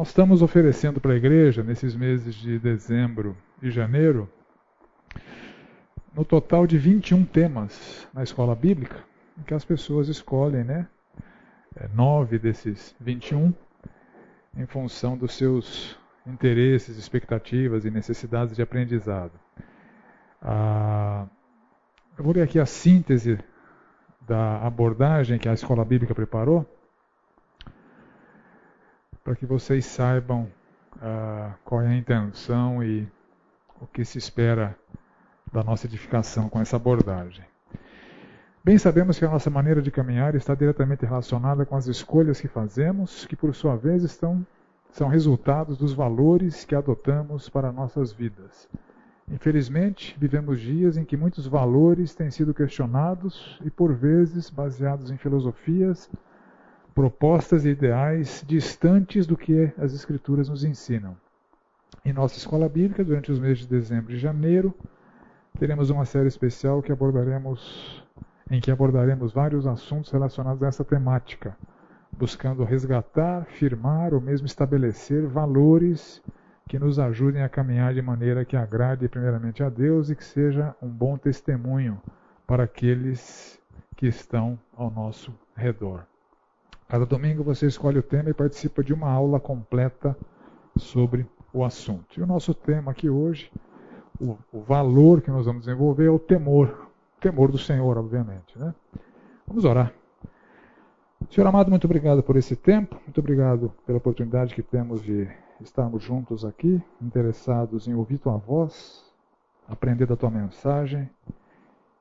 nós estamos oferecendo para a igreja, nesses meses de dezembro e janeiro, no total de 21 temas na escola bíblica, em que as pessoas escolhem, né? É, nove desses 21, em função dos seus interesses, expectativas e necessidades de aprendizado. Ah, eu vou ler aqui a síntese da abordagem que a escola bíblica preparou, para que vocês saibam ah, qual é a intenção e o que se espera da nossa edificação com essa abordagem. Bem sabemos que a nossa maneira de caminhar está diretamente relacionada com as escolhas que fazemos, que por sua vez estão, são resultados dos valores que adotamos para nossas vidas. Infelizmente, vivemos dias em que muitos valores têm sido questionados e, por vezes, baseados em filosofias, propostas e ideais distantes do que as Escrituras nos ensinam. Em nossa escola bíblica, durante os meses de dezembro e janeiro, teremos uma série especial que abordaremos, em que abordaremos vários assuntos relacionados a essa temática, buscando resgatar, firmar ou mesmo estabelecer valores que nos ajudem a caminhar de maneira que agrade primeiramente a Deus e que seja um bom testemunho para aqueles que estão ao nosso redor. Cada domingo você escolhe o tema e participa de uma aula completa sobre o assunto. E o nosso tema aqui hoje o, o valor que nós vamos desenvolver é o temor. Temor do Senhor, obviamente. Né? Vamos orar. Senhor amado, muito obrigado por esse tempo, muito obrigado pela oportunidade que temos de estarmos juntos aqui, interessados em ouvir tua voz, aprender da tua mensagem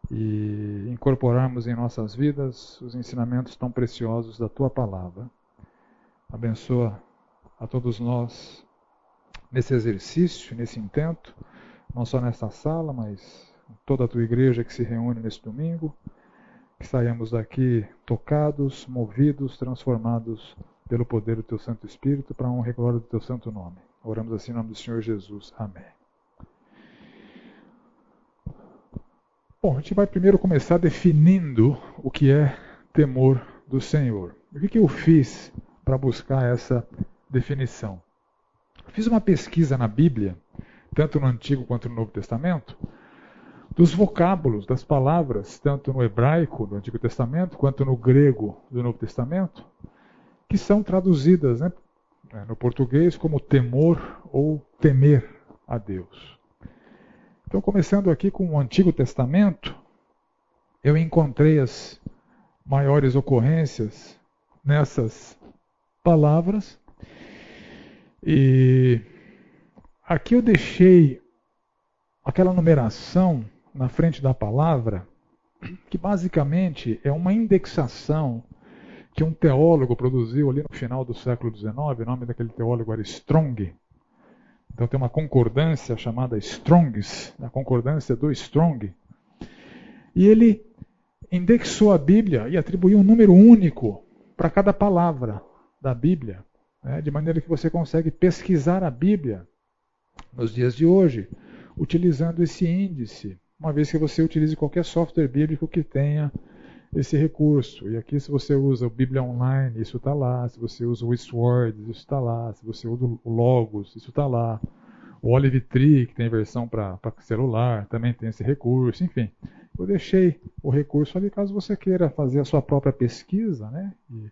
e incorporarmos em nossas vidas os ensinamentos tão preciosos da tua palavra. Abençoa a todos nós nesse exercício, nesse intento não só nesta sala, mas toda a tua igreja que se reúne neste domingo, que saiamos daqui tocados, movidos, transformados pelo poder do teu Santo Espírito para a honra e glória do teu santo nome. Oramos assim em nome do Senhor Jesus. Amém. Bom, a gente vai primeiro começar definindo o que é temor do Senhor. O que, que eu fiz para buscar essa definição? fiz uma pesquisa na Bíblia tanto no Antigo quanto no Novo Testamento, dos vocábulos, das palavras, tanto no hebraico do Antigo Testamento quanto no grego do Novo Testamento, que são traduzidas né, no português como temor ou temer a Deus. Então, começando aqui com o Antigo Testamento, eu encontrei as maiores ocorrências nessas palavras e Aqui eu deixei aquela numeração na frente da palavra, que basicamente é uma indexação que um teólogo produziu ali no final do século XIX, o nome daquele teólogo era Strong. Então tem uma concordância chamada Strongs, a concordância do Strong. E ele indexou a Bíblia e atribuiu um número único para cada palavra da Bíblia, né, de maneira que você consegue pesquisar a Bíblia nos dias de hoje, utilizando esse índice, uma vez que você utilize qualquer software bíblico que tenha esse recurso. E aqui, se você usa o Bíblia Online, isso está lá. Se você usa o Eastword, isso está lá. Se você usa o Logos, isso está lá. O Olive Tree, que tem versão para celular, também tem esse recurso. Enfim, eu deixei o recurso ali caso você queira fazer a sua própria pesquisa né? e,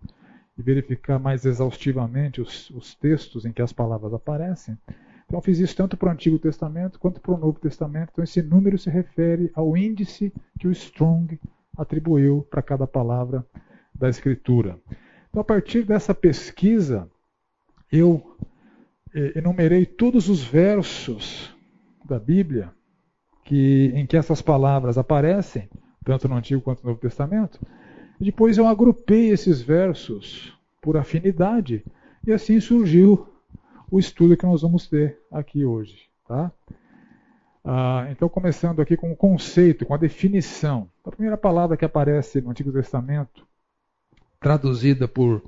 e verificar mais exaustivamente os, os textos em que as palavras aparecem. Então, fiz isso tanto para o Antigo Testamento quanto para o Novo Testamento. Então, esse número se refere ao índice que o Strong atribuiu para cada palavra da Escritura. Então, a partir dessa pesquisa, eu eh, enumerei todos os versos da Bíblia que, em que essas palavras aparecem, tanto no Antigo quanto no Novo Testamento. E depois eu agrupei esses versos por afinidade, e assim surgiu o estudo que nós vamos ter aqui hoje. Tá? Ah, então, começando aqui com o conceito, com a definição. A primeira palavra que aparece no Antigo Testamento, traduzida por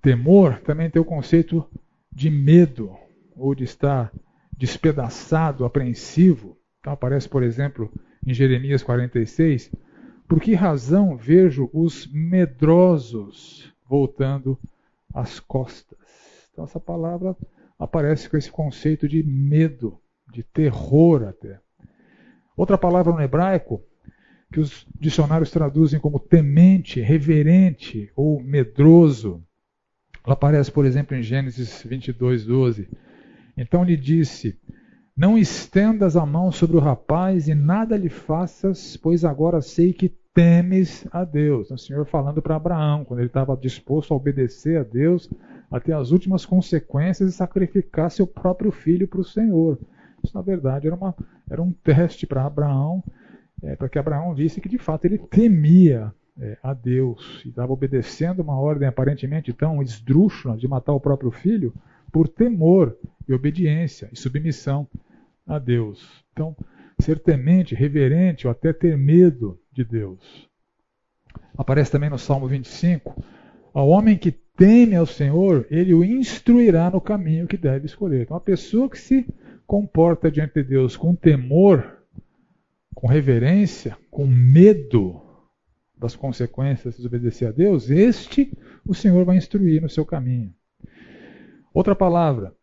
temor, também tem o conceito de medo, ou de estar despedaçado, apreensivo. Então, aparece, por exemplo, em Jeremias 46, por que razão vejo os medrosos voltando as costas? Então essa palavra aparece com esse conceito de medo, de terror até. Outra palavra no hebraico, que os dicionários traduzem como temente, reverente ou medroso. Ela aparece, por exemplo, em Gênesis 22, 12. Então lhe disse: Não estendas a mão sobre o rapaz e nada lhe faças, pois agora sei que temes a Deus. O Senhor falando para Abraão, quando ele estava disposto a obedecer a Deus até as últimas consequências e sacrificar seu próprio filho para o Senhor. Isso, na verdade, era, uma, era um teste para Abraão, é, para que Abraão visse que, de fato, ele temia é, a Deus e estava obedecendo uma ordem aparentemente tão esdrúxula de matar o próprio filho por temor e obediência e submissão a Deus. Então, ser temente, reverente ou até ter medo de Deus. Aparece também no Salmo 25: ao homem que teme ao Senhor, ele o instruirá no caminho que deve escolher. Então, a pessoa que se comporta diante de Deus com temor, com reverência, com medo das consequências de desobedecer a Deus, este o Senhor vai instruir no seu caminho. Outra palavra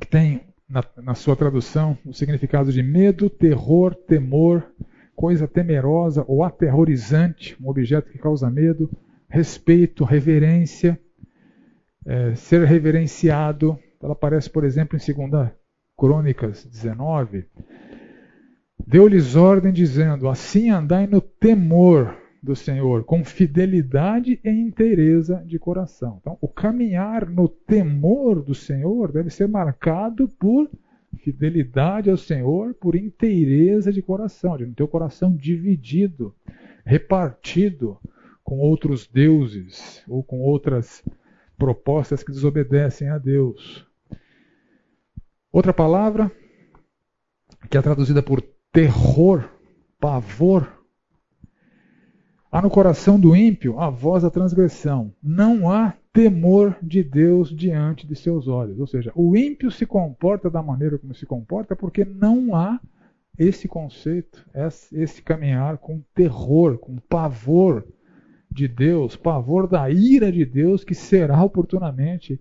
que tem na, na sua tradução o significado de medo, terror, temor, coisa temerosa ou aterrorizante, um objeto que causa medo, respeito, reverência, é, ser reverenciado. Ela aparece, por exemplo, em 2 Crônicas 19, deu-lhes ordem dizendo: Assim andai no temor do Senhor, com fidelidade e inteireza de coração. Então, o caminhar no temor do Senhor deve ser marcado por fidelidade ao Senhor, por inteireza de coração, de não ter o coração dividido, repartido com outros deuses ou com outras propostas que desobedecem a Deus. Outra palavra, que é traduzida por terror, pavor. Há no coração do ímpio a voz da transgressão. Não há temor de Deus diante de seus olhos. Ou seja, o ímpio se comporta da maneira como se comporta porque não há esse conceito, esse caminhar com terror, com pavor de Deus, pavor da ira de Deus que será oportunamente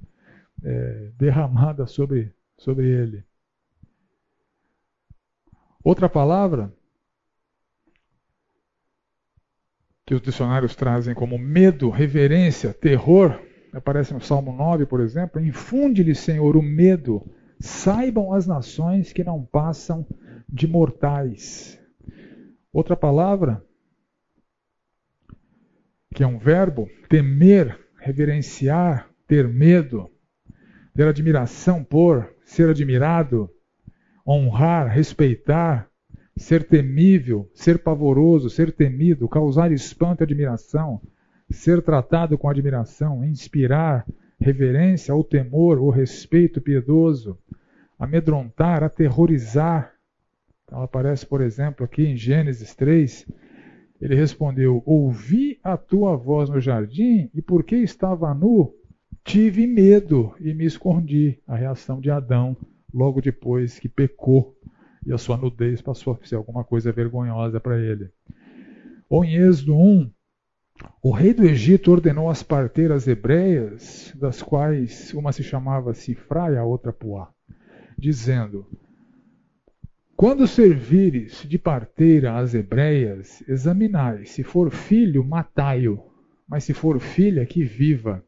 é, derramada sobre sobre ele. Outra palavra que os dicionários trazem como medo, reverência, terror, aparece no Salmo 9, por exemplo, infunde-lhe, Senhor, o medo. Saibam as nações que não passam de mortais. Outra palavra, que é um verbo, temer, reverenciar, ter medo, ter admiração por, ser admirado, honrar, respeitar, ser temível, ser pavoroso, ser temido, causar espanto e admiração, ser tratado com admiração, inspirar reverência ou temor ou respeito piedoso, amedrontar, aterrorizar. Então aparece, por exemplo, aqui em Gênesis 3, ele respondeu: Ouvi a tua voz no jardim, e porque estava nu, Tive medo e me escondi. A reação de Adão logo depois que pecou e a sua nudez passou a ser alguma coisa vergonhosa para ele. Ou em Êxodo 1, o rei do Egito ordenou as parteiras hebreias, das quais uma se chamava Sifra e a outra Puá, dizendo: Quando servires de parteira às hebreias, examinai, se for filho, matai-o, mas se for filha, que viva.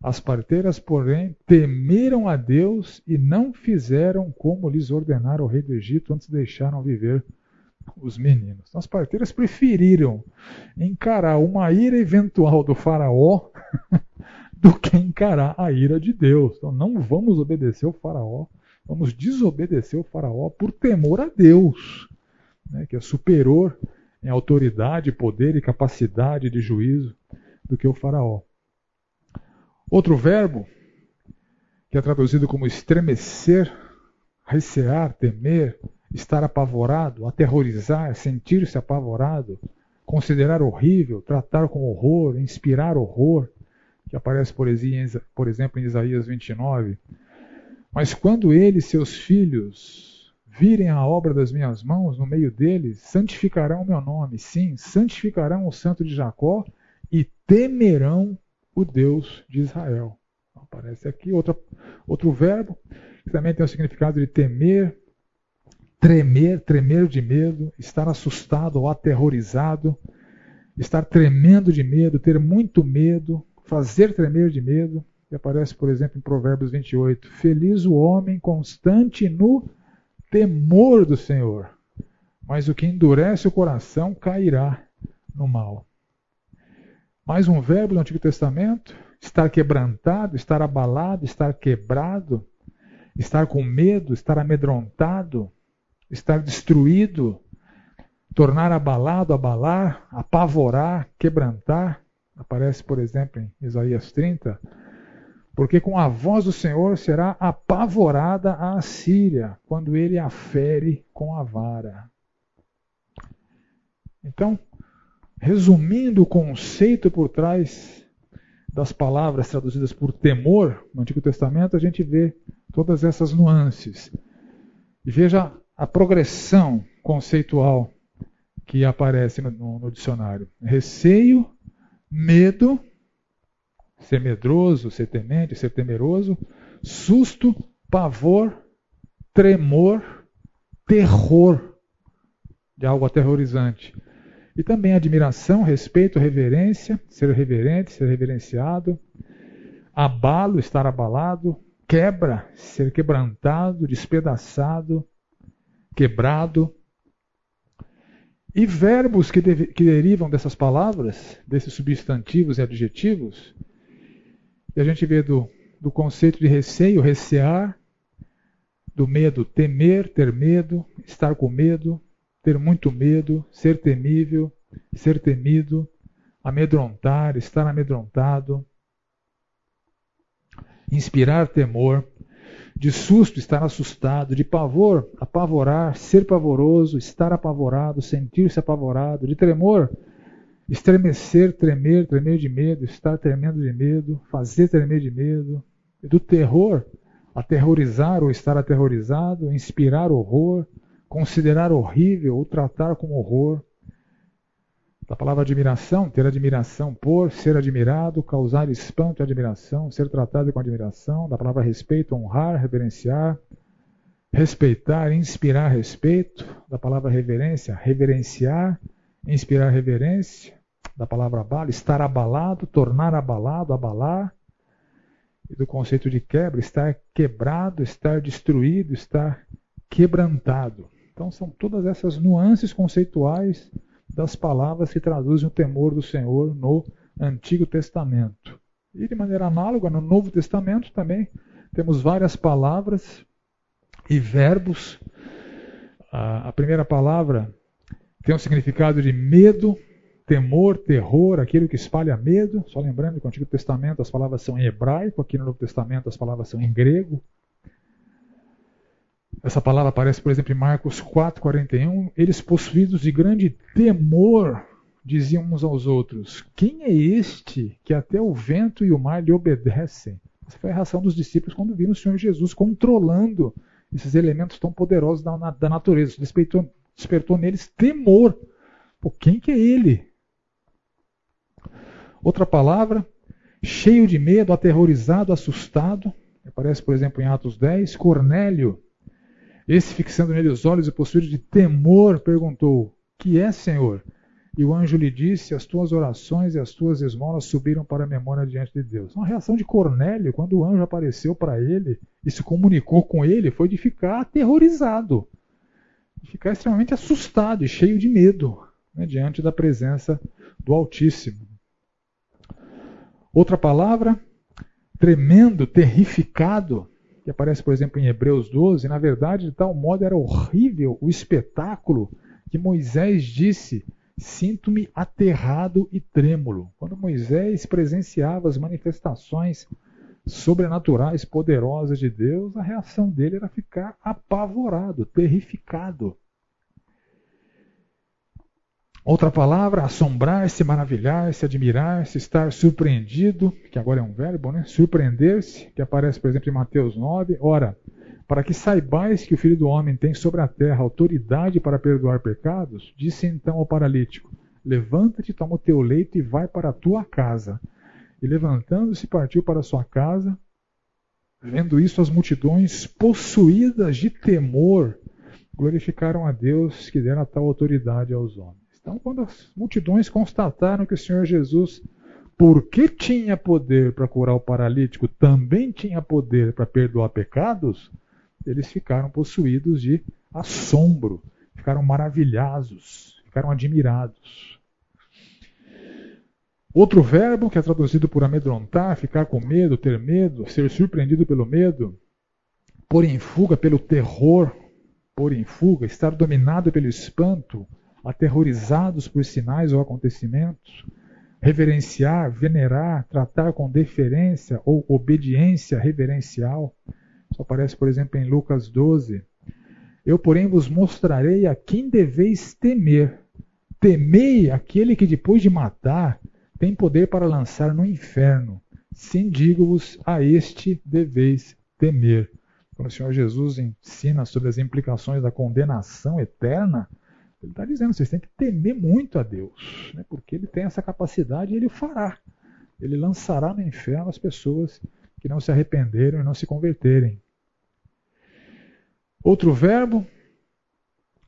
As parteiras, porém, temeram a Deus e não fizeram como lhes ordenara o rei do Egito, antes deixaram viver os meninos. Então, as parteiras preferiram encarar uma ira eventual do faraó do que encarar a ira de Deus. Então, não vamos obedecer o faraó, vamos desobedecer o faraó por temor a Deus, né, que é superior em autoridade, poder e capacidade de juízo do que o faraó. Outro verbo, que é traduzido como estremecer, recear, temer, estar apavorado, aterrorizar, sentir-se apavorado, considerar horrível, tratar com horror, inspirar horror, que aparece, por exemplo, em Isaías 29. Mas quando ele e seus filhos virem a obra das minhas mãos no meio deles, santificarão o meu nome, sim, santificarão o santo de Jacó e temerão o Deus de Israel. Aparece aqui outro verbo, que também tem o significado de temer, tremer, tremer de medo, estar assustado ou aterrorizado, estar tremendo de medo, ter muito medo, fazer tremer de medo. E aparece, por exemplo, em Provérbios 28. Feliz o homem constante no temor do Senhor, mas o que endurece o coração cairá no mal. Mais um verbo do Antigo Testamento: estar quebrantado, estar abalado, estar quebrado, estar com medo, estar amedrontado, estar destruído, tornar abalado, abalar, apavorar, quebrantar. Aparece, por exemplo, em Isaías 30. Porque com a voz do Senhor será apavorada a Assíria, quando ele a fere com a vara. Então, resumindo o conceito por trás das palavras traduzidas por temor no Antigo Testamento, a gente vê todas essas nuances. E veja a progressão conceitual que aparece no, no, dicionário: receio, medo, ser medroso, ser temente, ser temeroso, susto, pavor, tremor, terror de algo aterrorizante. E também admiração, respeito, reverência, ser reverente, ser reverenciado, abalo, estar abalado, quebra, ser quebrantado, despedaçado, quebrado. E verbos que, deve, que derivam dessas palavras, desses substantivos e adjetivos, e a gente vê do, do conceito de receio, recear, do medo, temer, ter medo, estar com medo, ter muito medo, ser temível, ser temido, amedrontar, estar amedrontado, inspirar temor, de susto, estar assustado, de pavor, apavorar, ser pavoroso, estar apavorado, sentir-se apavorado, de tremor, Estremecer, tremer, tremer de medo, estar tremendo de medo, fazer tremer de medo. Do terror, aterrorizar ou estar aterrorizado, inspirar horror, considerar horrível ou tratar com horror. Da palavra admiração, ter admiração por, ser admirado, causar espanto e admiração, ser tratado com admiração. Da palavra respeito, honrar, reverenciar, respeitar, inspirar respeito. Da palavra reverência, reverenciar, inspirar reverência da palavra abala, estar abalado, tornar abalado, abalar, e do conceito de quebra, estar quebrado, estar destruído, estar quebrantado. Então são todas essas nuances conceituais das palavras que traduzem o temor do Senhor no Antigo Testamento. E de maneira análoga, no Novo Testamento também temos várias palavras e verbos. A primeira palavra tem o significado de medo, temor, terror, aquilo que espalha medo. Só lembrando que no Antigo Testamento as palavras são em hebraico, aqui no Novo Testamento as palavras são em grego. Essa palavra aparece, por exemplo, em Marcos 4,41. Eles, possuídos de grande temor, diziam uns aos outros: Quem é este que até o vento e o mar lhe obedecem? Essa foi a reação dos discípulos quando viram o Senhor Jesus controlando esses elementos tão poderosos da, da natureza. Despertou, despertou neles temor. Pô, quem que é ele? Outra palavra, cheio de medo, aterrorizado, assustado. Aparece, por exemplo, em Atos 10. Cornélio, esse fixando nele os olhos e possuído de temor, perguntou: Que é, Senhor? E o anjo lhe disse: As tuas orações e as tuas esmolas subiram para a memória diante de Deus. Uma reação de Cornélio, quando o anjo apareceu para ele e se comunicou com ele, foi de ficar aterrorizado, de ficar extremamente assustado e cheio de medo né, diante da presença do Altíssimo. Outra palavra, tremendo, terrificado, que aparece, por exemplo, em Hebreus 12, na verdade, de tal modo era horrível o espetáculo que Moisés disse: Sinto-me aterrado e trêmulo. Quando Moisés presenciava as manifestações sobrenaturais, poderosas de Deus, a reação dele era ficar apavorado, terrificado. Outra palavra, assombrar-se, maravilhar-se, admirar-se, estar surpreendido, que agora é um verbo, né? Surpreender-se, que aparece, por exemplo, em Mateus 9. Ora, para que saibais que o Filho do Homem tem sobre a terra autoridade para perdoar pecados, disse então ao paralítico: Levanta-te, toma o teu leito e vai para a tua casa. E levantando-se, partiu para a sua casa, Vendo isso, as multidões, possuídas de temor, glorificaram a Deus que dera tal autoridade aos homens. Então, quando as multidões constataram que o Senhor Jesus, porque tinha poder para curar o paralítico, também tinha poder para perdoar pecados, eles ficaram possuídos de assombro, ficaram maravilhados, ficaram admirados. Outro verbo que é traduzido por amedrontar, ficar com medo, ter medo, ser surpreendido pelo medo, pôr em fuga pelo terror, pôr em fuga, estar dominado pelo espanto, aterrorizados por sinais ou acontecimentos, reverenciar, venerar, tratar com deferência ou obediência reverencial. Isso aparece, por exemplo, em Lucas 12. Eu, porém, vos mostrarei a quem deveis temer. Temei aquele que, depois de matar, tem poder para lançar no inferno. Sim, digo-vos, a este deveis temer. Quando o Senhor Jesus ensina sobre as implicações da condenação eterna, ele está dizendo, vocês têm que temer muito a Deus, né? porque Ele tem essa capacidade e Ele o fará. Ele lançará no inferno as pessoas que não se arrependeram e não se converterem. Outro verbo,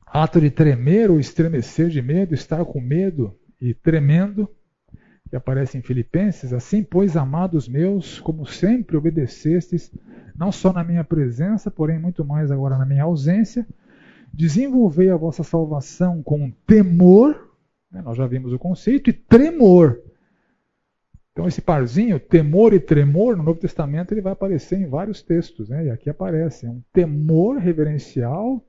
ato de tremer ou estremecer de medo, estar com medo e tremendo, que aparece em Filipenses, assim, pois, amados meus, como sempre obedecestes, não só na minha presença, porém muito mais agora na minha ausência, desenvolvei a vossa salvação com temor, né, nós já vimos o conceito, e tremor. Então esse parzinho, temor e tremor, no Novo Testamento ele vai aparecer em vários textos, né? e aqui aparece. É um temor reverencial,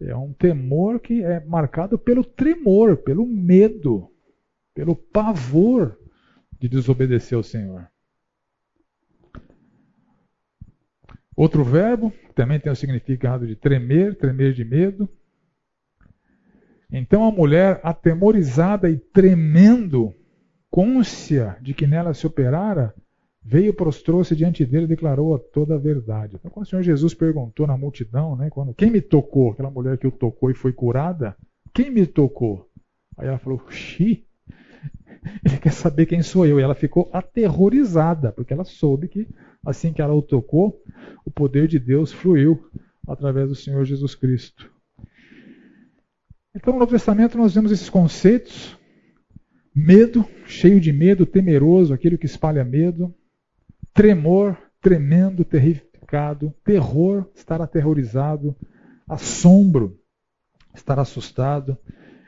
é um temor que é marcado pelo tremor, pelo medo pelo pavor de desobedecer ao Senhor. Outro verbo também tem o significado de tremer, tremer de medo. Então a mulher, atemorizada e tremendo, côncia de que nela se operara, veio, prostrou-se diante dele e declarou a toda a verdade. Então, quando o Senhor Jesus perguntou na multidão, né, quando, quem me tocou? Aquela mulher que o tocou e foi curada, quem me tocou? Aí ela falou, xi, ele quer saber quem sou eu. E ela ficou aterrorizada, porque ela soube que, assim que ela o tocou, o poder de Deus fluiu através do Senhor Jesus Cristo. Então, no Novo Testamento, nós vemos esses conceitos: medo, cheio de medo, temeroso, aquele que espalha medo, tremor, tremendo, terrificado, terror, estar aterrorizado, assombro, estar assustado,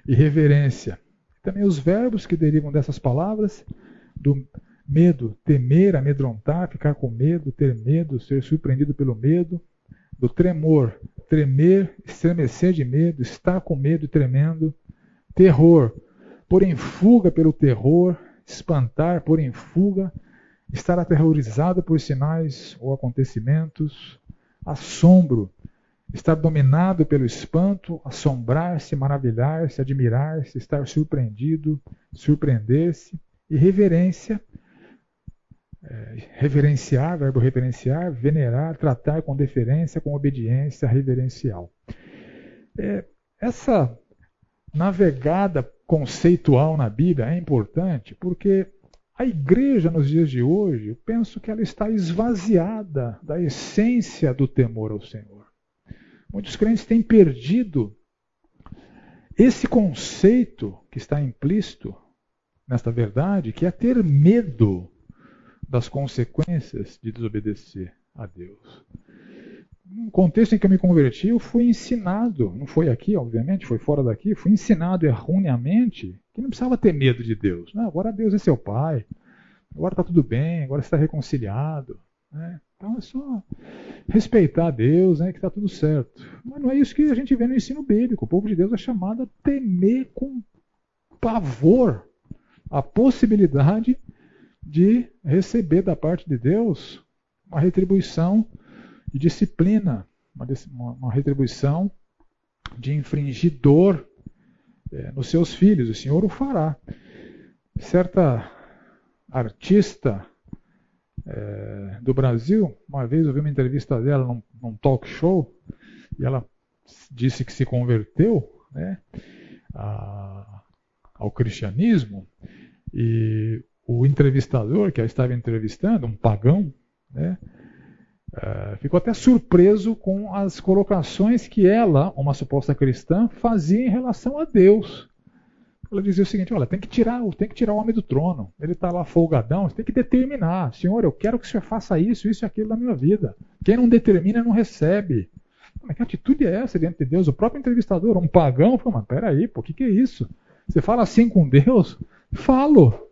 e reverência, também os verbos que derivam dessas palavras, do medo, temer, amedrontar, ficar com medo, ter medo, ser surpreendido pelo medo, do tremor, tremer, estremecer de medo, estar com medo e tremendo, terror, pôr em fuga pelo terror, espantar, pôr em fuga, estar aterrorizado por sinais ou acontecimentos, assombro, estar dominado pelo espanto, assombrar-se, maravilhar-se, admirar-se, estar surpreendido, surpreender-se, e reverência, reverenciar, verbo reverenciar, venerar, tratar com deferência, com obediência reverencial. É, essa navegada conceitual na Bíblia é importante porque a igreja nos dias de hoje, eu penso que ela está esvaziada da essência do temor ao Senhor. Muitos crentes têm perdido esse conceito que está implícito nesta verdade, que é ter medo das consequências de desobedecer a Deus. No contexto em que eu me converti, eu fui ensinado, não foi aqui, obviamente, foi fora daqui, fui ensinado erroneamente que não precisava ter medo de Deus. Não, agora Deus é seu pai, agora está tudo bem, agora está reconciliado. Né? Então é só respeitar Deus, né, que está tudo certo. Mas não é isso que a gente vê no ensino bíblico. O povo de Deus é chamado a temer com pavor a possibilidade de receber da parte de Deus uma retribuição de disciplina, uma, uma retribuição de infringidor é, nos seus filhos. O Senhor o fará. Certa artista é, do Brasil. Uma vez eu vi uma entrevista dela num, num, talk show e ela disse que se converteu né, a, ao cristianismo e o entrevistador que a estava entrevistando, um pagão, né, uh, ficou até surpreso com as colocações que ela, uma suposta cristã, fazia em relação a Deus. Ela dizia o seguinte: olha, tem que tirar, tem que tirar o homem do trono. Ele está lá folgadão, você tem que determinar. Senhor, eu quero que o senhor faça isso, isso e aquilo na minha vida. Quem não determina não recebe. Mas que atitude é essa diante de Deus? O próprio entrevistador, um pagão, falou, mas peraí, o que, que é isso? Você fala assim com Deus? Falo.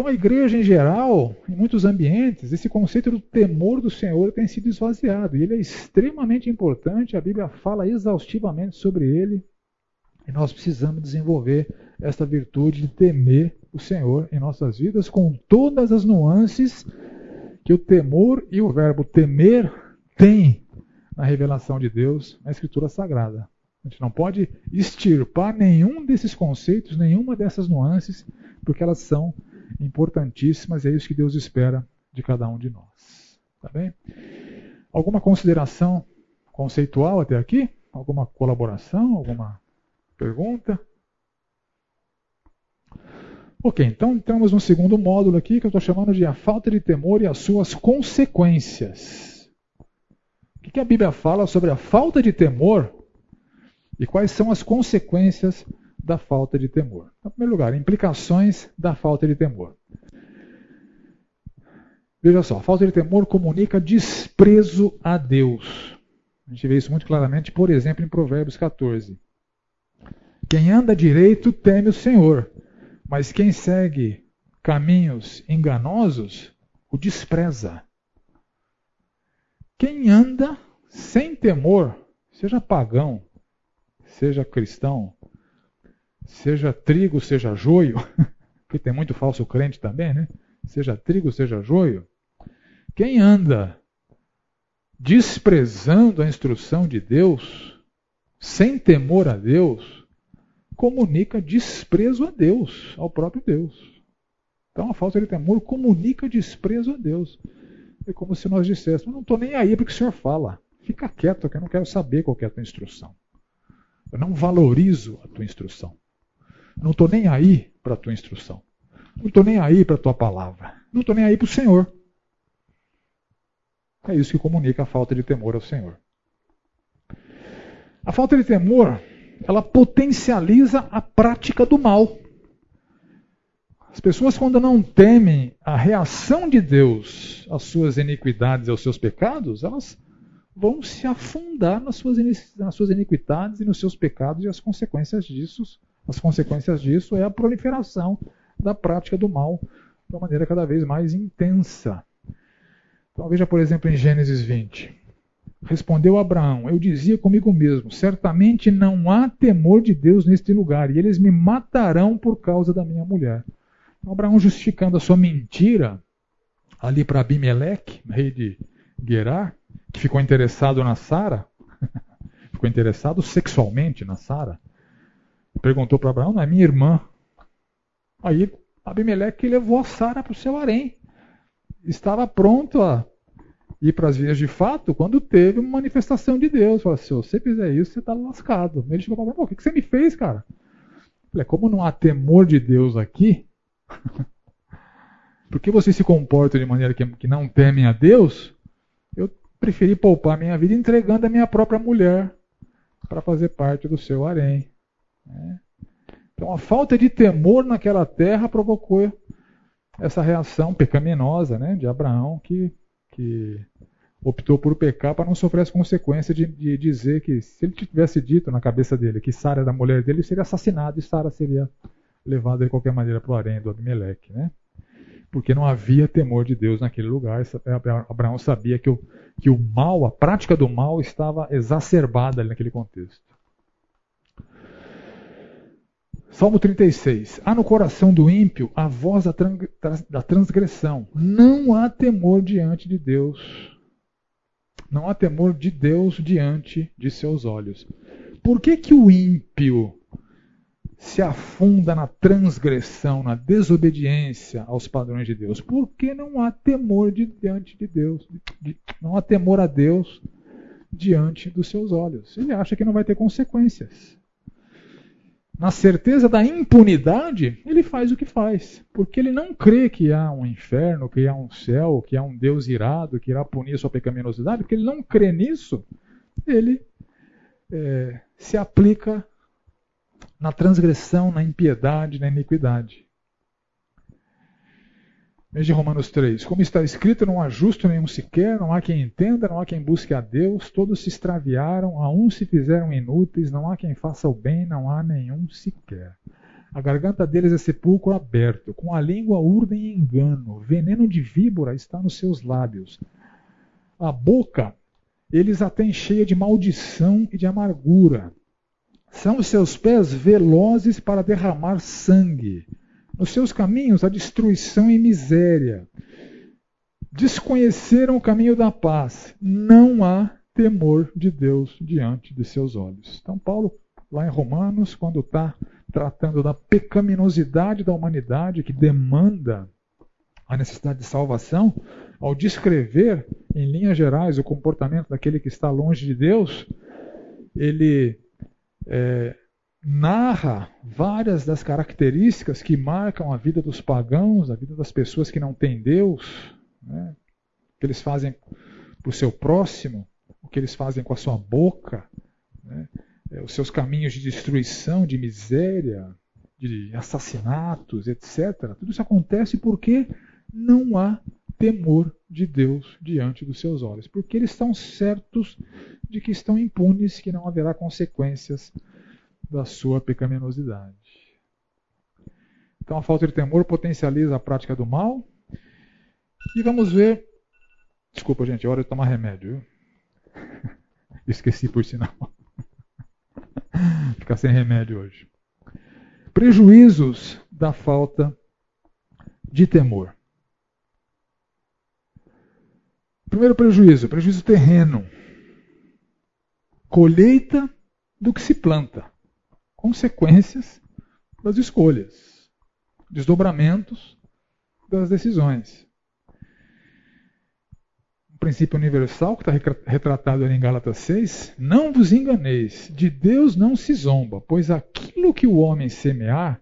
Então, a igreja em geral, em muitos ambientes, esse conceito do temor do Senhor tem sido esvaziado. E ele é extremamente importante, a Bíblia fala exaustivamente sobre ele. E nós precisamos desenvolver esta virtude de temer o Senhor em nossas vidas, com todas as nuances que o temor e o verbo temer têm na revelação de Deus na Escritura Sagrada. A gente não pode extirpar nenhum desses conceitos, nenhuma dessas nuances, porque elas são importantíssimas é isso que Deus espera de cada um de nós. Tá bem? Alguma consideração conceitual até aqui? Alguma colaboração? Alguma pergunta? Ok, então entramos no segundo módulo aqui que eu estou chamando de a falta de temor e as suas consequências. O que a Bíblia fala sobre a falta de temor e quais são as consequências da falta de temor. Então, em primeiro lugar, implicações da falta de temor. Veja só, falta de temor comunica desprezo a Deus. A gente vê isso muito claramente, por exemplo, em Provérbios 14. Quem anda direito teme o Senhor, mas quem segue caminhos enganosos o despreza. Quem anda sem temor, seja pagão, seja cristão, seja trigo, seja joio, porque tem muito falso crente também, né? Seja trigo, seja joio. Quem anda desprezando a instrução de Deus, sem temor a Deus, comunica desprezo a Deus, ao próprio Deus. Então a falta de temor comunica desprezo a Deus. É como se nós disséssemos: não estou nem aí porque o senhor fala. Fica quieto, que eu não quero saber qual é a tua instrução. Eu não valorizo a tua instrução. Não estou nem aí para a tua instrução. Não estou nem aí para a tua palavra. Não estou nem aí para o Senhor. É isso que comunica a falta de temor ao Senhor. A falta de temor, ela potencializa a prática do mal. As pessoas, quando não temem a reação de Deus às suas iniquidades e aos seus pecados, elas vão se afundar nas suas, nas suas iniquidades e nos seus pecados, e as consequências disso as consequências disso é a proliferação da prática do mal de uma maneira cada vez mais intensa. Então veja, por exemplo, em Gênesis 20. Respondeu Abraão: Eu dizia comigo mesmo: certamente não há temor de Deus neste lugar, e eles me matarão por causa da minha mulher. Então, Abraão justificando a sua mentira ali para Abimeleque, rei de Gerar, que ficou interessado na Sara, ficou interessado sexualmente na Sara perguntou para Abraão, não é minha irmã. Aí Abimeleque levou a Sara para o seu harém. Estava pronto a ir para as vias de fato quando teve uma manifestação de Deus. Falou, se você fizer isso, você está lascado. Ele chegou para Abraão, o que você me fez, cara? falei, como não há temor de Deus aqui, porque você se comporta de maneira que, que não temem a Deus, eu preferi poupar minha vida entregando a minha própria mulher para fazer parte do seu harém. Né? Então a falta de temor naquela terra provocou essa reação pecaminosa né, de Abraão, que, que optou por pecar para não sofrer as consequências de, de, dizer que se ele tivesse dito na cabeça dele que Sara era a mulher dele, ele seria assassinado e Sara seria levada de qualquer maneira para o harém do Abimeleque. Né? Porque não havia temor de Deus naquele lugar. Abraão sabia que o, que o mal, a prática do mal, estava exacerbada ali naquele contexto. Salmo 36. Há no coração do ímpio a voz da transgressão. Não há temor diante de Deus. Não há temor de Deus diante de seus olhos. Por que, que o ímpio se afunda na transgressão, na desobediência aos padrões de Deus? Porque não há temor de, diante de Deus. Não há temor a Deus diante dos seus olhos. Ele acha que não vai ter consequências. Na certeza da impunidade, ele faz o que faz. Porque ele não crê que há um inferno, que há um céu, que há um Deus irado que irá punir sua pecaminosidade. Porque ele não crê nisso, ele é, se aplica na transgressão, na impiedade, na iniquidade. Veja Romanos 3. Como está escrito, não há justo nenhum sequer, não há quem entenda, não há quem busque a Deus, todos se extraviaram, a uns se fizeram inúteis, não há quem faça o bem, não há nenhum sequer. A garganta deles é sepulcro aberto, com a língua urdem engano, veneno de víbora está nos seus lábios. A boca eles a têm cheia de maldição e de amargura. São seus pés velozes para derramar sangue nos seus caminhos, a destruição e miséria. Desconheceram o caminho da paz. Não há temor de Deus diante de seus olhos. Então, Paulo, lá em Romanos, quando está tratando da pecaminosidade da humanidade que demanda a necessidade de salvação, ao descrever, em linhas gerais, o comportamento daquele que está longe de Deus, ele é, narra várias das características que marcam a vida dos pagãos, a vida das pessoas que não têm Deus, né? o que eles fazem para o seu próximo, o que eles fazem com a sua boca, né? É, os seus caminhos de destruição, de miséria, de assassinatos, etc. Tudo isso acontece porque não há temor de Deus diante dos seus olhos, porque eles estão certos de que estão impunes, que não haverá consequências da sua pecaminosidade. Então a falta de temor potencializa a prática do mal. E vamos ver. Desculpa, gente, hora de tomar remédio. Viu? Esqueci por sinal. Ficar sem remédio hoje. Prejuízos da falta de temor. Primeiro prejuízo, prejuízo terreno. Colheita do que se planta consequências das escolhas, desdobramentos das decisões. Um princípio universal que está retratado ali em Gálatas 6: Não vos enganeis, de Deus não se zomba, pois aquilo que o homem semear,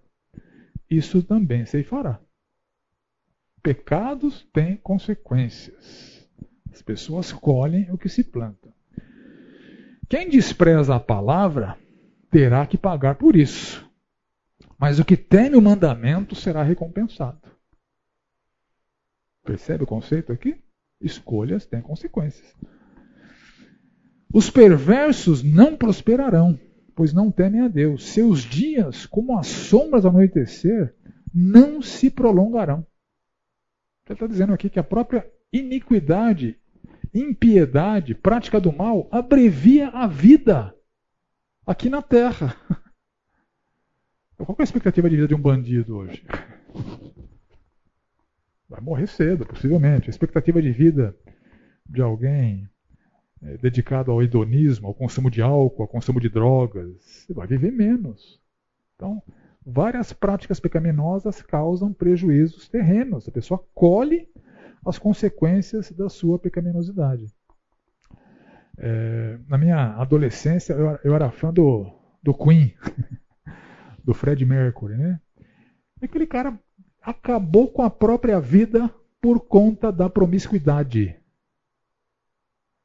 isso também se fará. Pecados têm consequências. As pessoas colhem o que se planta. Quem despreza a palavra terá que pagar por isso. Mas o que teme o mandamento será recompensado. Percebe o conceito aqui? Escolhas têm consequências. Os perversos não prosperarão, pois não temem a Deus. Seus dias, como as sombras ao anoitecer, não se prolongarão. Ele está dizendo aqui que a própria iniquidade, impiedade, prática do mal, abrevia a vida aqui na Terra. Qual é a expectativa de vida de um bandido hoje? Vai morrer cedo, possivelmente. A expectativa de vida de alguém é, dedicado ao hedonismo, ao consumo de álcool, ao consumo de drogas, vai viver menos. Então, várias práticas pecaminosas causam prejuízos terrenos. A pessoa colhe as consequências da sua pecaminosidade. É, na minha adolescência, eu, eu, era fã do, do Queen, do Fred Mercury, né? E aquele cara acabou com a própria vida por conta da promiscuidade.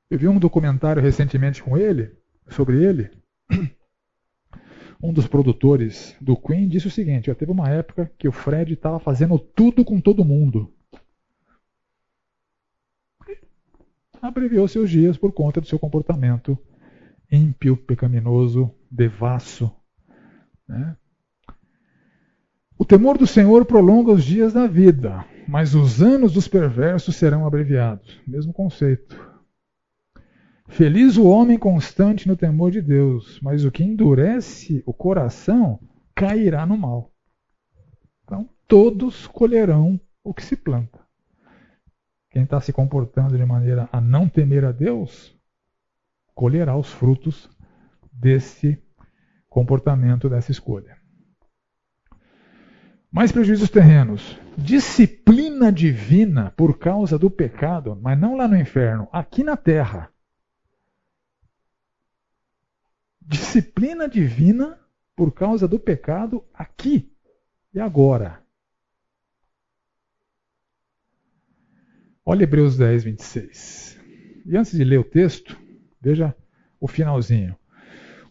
Eu vi um documentário recentemente com ele, sobre ele. Um dos produtores do Queen disse o seguinte: já teve uma época que o Fred estava fazendo tudo com todo mundo. Abreviou seus dias por conta do seu comportamento ímpio, pecaminoso, devasso. Né? O temor do Senhor prolonga os dias da vida, mas os anos dos perversos serão abreviados. Mesmo conceito. Feliz o homem constante no temor de Deus, mas o que endurece o coração cairá no mal. Então, todos colherão o que se planta. Quem está se comportando de maneira a não temer a Deus, colherá os frutos desse comportamento, dessa escolha. Mais prejuízos terrenos. Disciplina divina por causa do pecado, mas não lá no inferno, aqui na terra. Disciplina divina por causa do pecado aqui e agora. Olha Hebreus 10, 26. E antes de ler o texto, veja o finalzinho.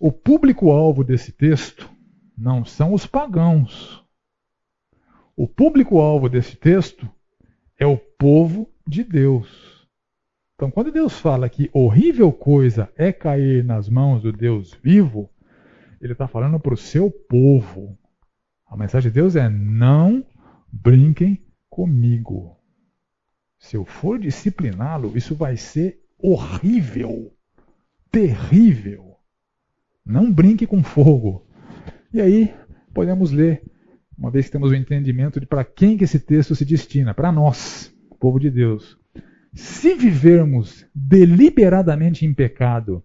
O público-alvo desse texto não são os pagãos. O público-alvo desse texto é o povo de Deus. Então, quando Deus fala que horrível coisa é cair nas mãos do Deus vivo, ele está falando para o seu povo. A mensagem de Deus é: não brinquem comigo. Se eu for discipliná-lo, isso vai ser horrível, terrível. Não brinque com fogo. E aí podemos ler, uma vez que temos o entendimento de para quem que esse texto se destina, para nós, povo de Deus. Se vivermos deliberadamente em pecado,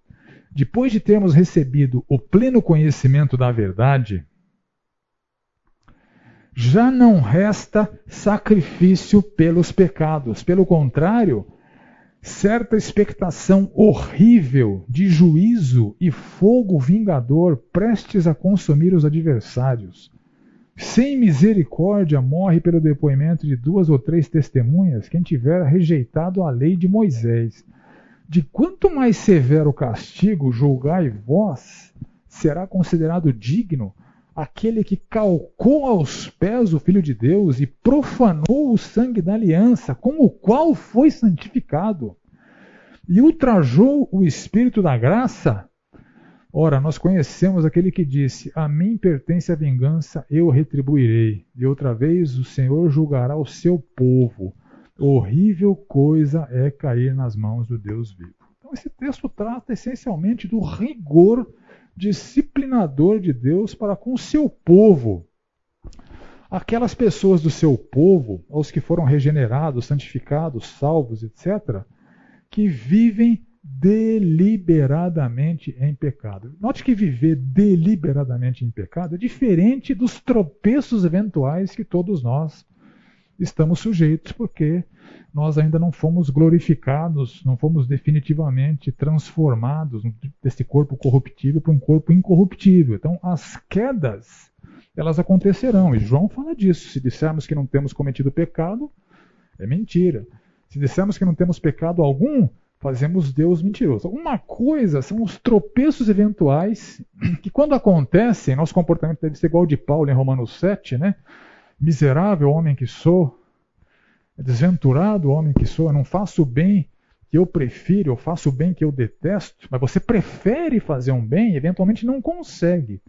depois de termos recebido o pleno conhecimento da verdade, já não resta sacrifício pelos pecados. Pelo contrário, certa expectação horrível de juízo e fogo vingador prestes a consumir os adversários. Sem misericórdia morre pelo depoimento de duas ou três testemunhas quem tiver rejeitado a lei de Moisés. De quanto mais severo castigo julgai vós, será considerado digno aquele que calcou aos pés o Filho de Deus e profanou o sangue da aliança, com o qual foi santificado, e ultrajou o Espírito da graça? Ora, nós conhecemos aquele que disse: A mim pertence a vingança, eu retribuirei. E outra vez o Senhor julgará o seu povo. Horrível coisa é cair nas mãos do Deus vivo. Então, esse texto trata essencialmente do rigor disciplinador de Deus para com o seu povo. Aquelas pessoas do seu povo, aos que foram regenerados, santificados, salvos, etc., que vivem deliberadamente em pecado. Note que viver deliberadamente em pecado é diferente dos tropeços eventuais que todos nós estamos sujeitos, porque nós ainda não fomos glorificados, não fomos definitivamente transformados desse corpo corruptível para um corpo incorruptível. Então, as quedas, elas acontecerão. E João fala disso. Se dissermos que não temos cometido pecado, é mentira. Se dissermos que não temos pecado algum, fazemos Deus mentiroso. Uma coisa são os tropeços eventuais que, quando acontecem, nosso comportamento deve ser igual ao de Paulo em Romanos 7, né? Miserável homem que sou, desventurado homem que sou, eu não faço o bem que eu prefiro, eu faço o bem que eu detesto, mas você prefere fazer um bem e eventualmente não consegue.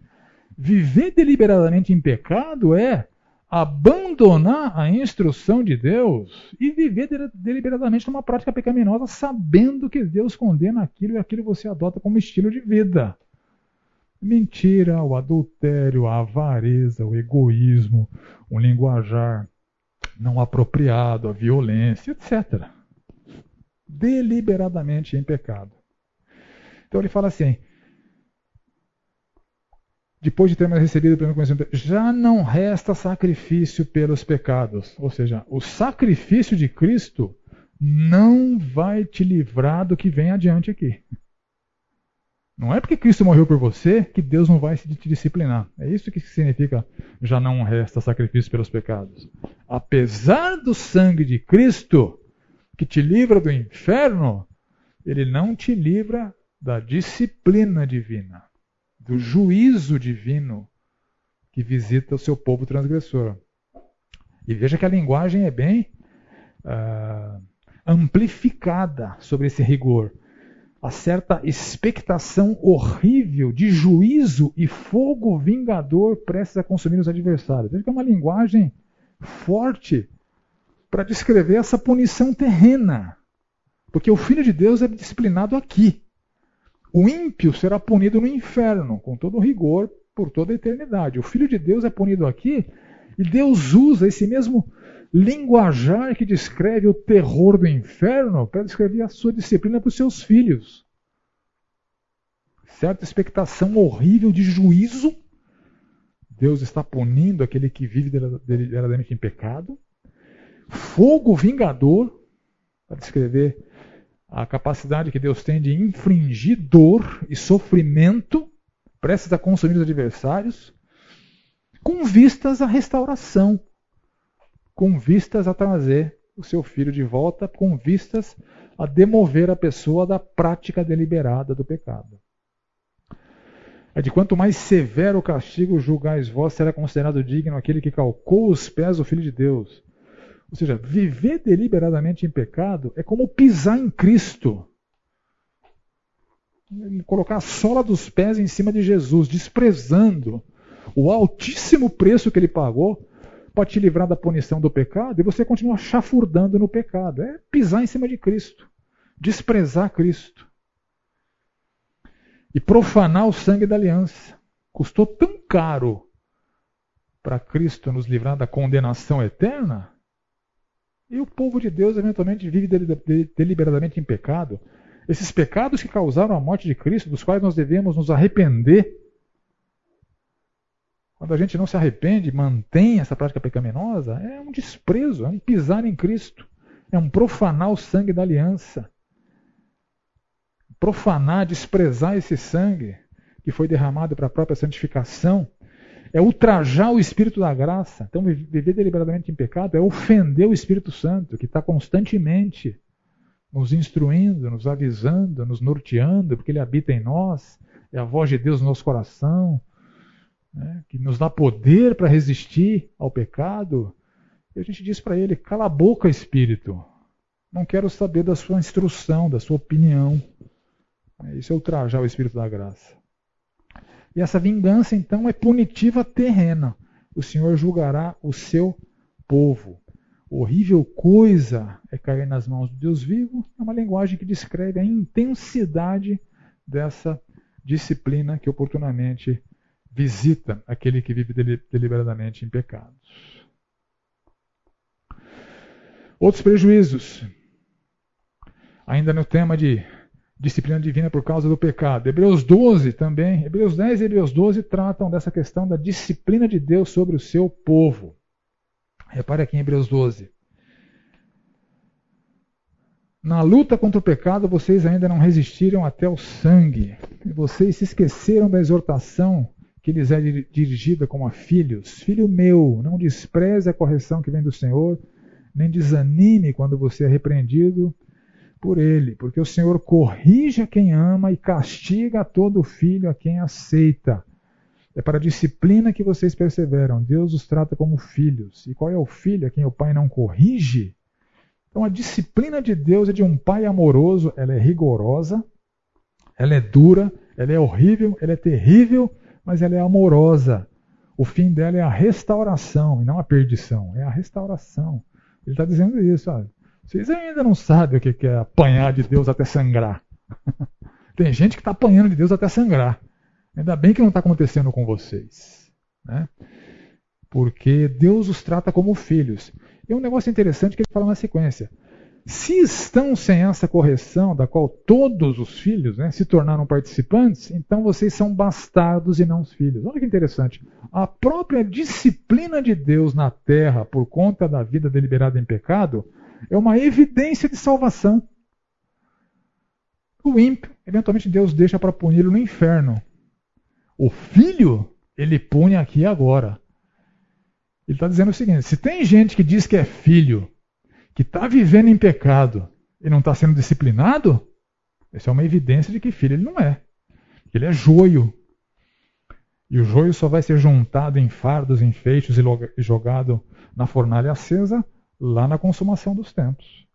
Viver deliberadamente em pecado é abandonar a instrução de Deus e viver deliberadamente numa prática pecaminosa, sabendo que Deus condena aquilo e aquilo você adota como estilo de vida. Mentira, o adultério, a avareza, o egoísmo, um linguajar não apropriado, a violência, etc. Deliberadamente em pecado. Então ele fala assim: depois de termos recebido o pleno conhecimento, já não resta sacrifício pelos pecados. Ou seja, o sacrifício de Cristo não vai te livrar do que vem adiante aqui. Não é porque Cristo morreu por você que Deus não vai te disciplinar. É isso que significa já não resta sacrifício pelos pecados. Apesar do sangue de Cristo que te livra do inferno, ele não te livra da disciplina divina, do juízo divino que visita o seu povo transgressor. E veja que a linguagem é bem uh, amplificada sobre esse rigor a certa expectação horrível de juízo e fogo vingador prestes a consumir os adversários. Veja que é uma linguagem forte para descrever essa punição terrena. Porque o Filho de Deus é disciplinado aqui. O ímpio será punido no inferno, com todo rigor, por toda a eternidade. O Filho de Deus é punido aqui e Deus usa esse mesmo linguajar que descreve o terror do inferno para descrever a sua disciplina para os seus filhos. Certa expectação horrível de juízo. Deus está punindo aquele que vive deliberadamente em pecado. Fogo vingador, para descrever a capacidade que Deus tem de infringir dor e sofrimento prestes a consumir os adversários, com vistas à restauração, com vistas a trazer o seu filho de volta, com vistas a demover a pessoa da prática deliberada do pecado. É de quanto mais severo o castigo julgais vós, será considerado digno aquele que calcou os pés do Filho de Deus. Ou seja, viver deliberadamente em pecado é como pisar em Cristo. Colocar a sola dos pés em cima de Jesus, desprezando o altíssimo preço que ele pagou para te livrar da punição do pecado e você continua chafurdando no pecado. É pisar em cima de Cristo, desprezar Cristo e profanar o sangue da aliança. Custou tão caro para Cristo nos livrar da condenação eterna. E o povo de Deus eventualmente vive deliberadamente em pecado. Esses pecados que causaram a morte de Cristo, dos quais nós devemos nos arrepender. Quando a gente não se arrepende, mantém essa prática pecaminosa, é um desprezo, é um pisar em Cristo, é um profanar o sangue da aliança. Profanar, desprezar esse sangue que foi derramado para a própria santificação, é ultrajar o Espírito da graça. Então, viver deliberadamente em pecado é ofender o Espírito Santo, que está constantemente nos instruindo, nos avisando, nos norteando, porque ele habita em nós, é a voz de Deus no nosso coração, né, que nos dá poder para resistir ao pecado. E a gente diz para ele: cala a boca, Espírito. Não quero saber da sua instrução, da sua opinião. Isso é ultrajar o Espírito da graça. E essa vingança, então, é punitiva terrena. O Senhor julgará o seu povo. Horrível coisa é cair nas mãos do Deus vivo. É uma linguagem que descreve a intensidade dessa disciplina que oportunamente visita aquele que vive deliberadamente em pecados. Outros prejuízos. Ainda no tema de disciplina divina por causa do pecado. Hebreus 12 também, Hebreus 10 e Hebreus 12 tratam dessa questão da disciplina de Deus sobre o seu povo. Repare aqui em Hebreus 12. Na luta contra o pecado, vocês ainda não resistiram até o sangue. Vocês se esqueceram da exortação que lhes é dirigida como a filhos. Filho meu, não despreze a correção que vem do Senhor, nem desanime quando você é repreendido por ele, porque o Senhor corrige a quem ama e castiga todo filho a quem aceita. É para a disciplina que vocês perseveram. Deus os trata como filhos. E qual é o filho a quem o pai não corrige? Então a disciplina de Deus é de um pai amoroso, ela é rigorosa, ela é dura, ela é horrível, ela é terrível, mas ela é amorosa. O fim dela é a restauração e não a perdição, é a restauração. Ele está dizendo isso. Olha, vocês ainda não sabem o que é apanhar de Deus até sangrar. Tem gente que está apanhando de Deus até sangrar. Ainda bem que não está acontecendo com vocês. Né? Porque Deus os trata como filhos. E um negócio interessante que ele fala na sequência. Se estão sem essa correção, da qual todos os filhos né, se tornaram participantes, então vocês são bastardos e não os filhos. Olha que interessante. A própria disciplina de Deus na terra, por conta da vida deliberada em pecado, é uma evidência de salvação. O ímpio, eventualmente Deus deixa para puni-lo no inferno. O filho, ele pune aqui e agora. Ele está dizendo o seguinte: se tem gente que diz que é filho, que está vivendo em pecado e não está sendo disciplinado, essa é uma evidência de que filho ele não é. Ele é joio. E o joio só vai ser juntado em fardos, em feixes e jogado na fornalha acesa lá na consumação dos tempos.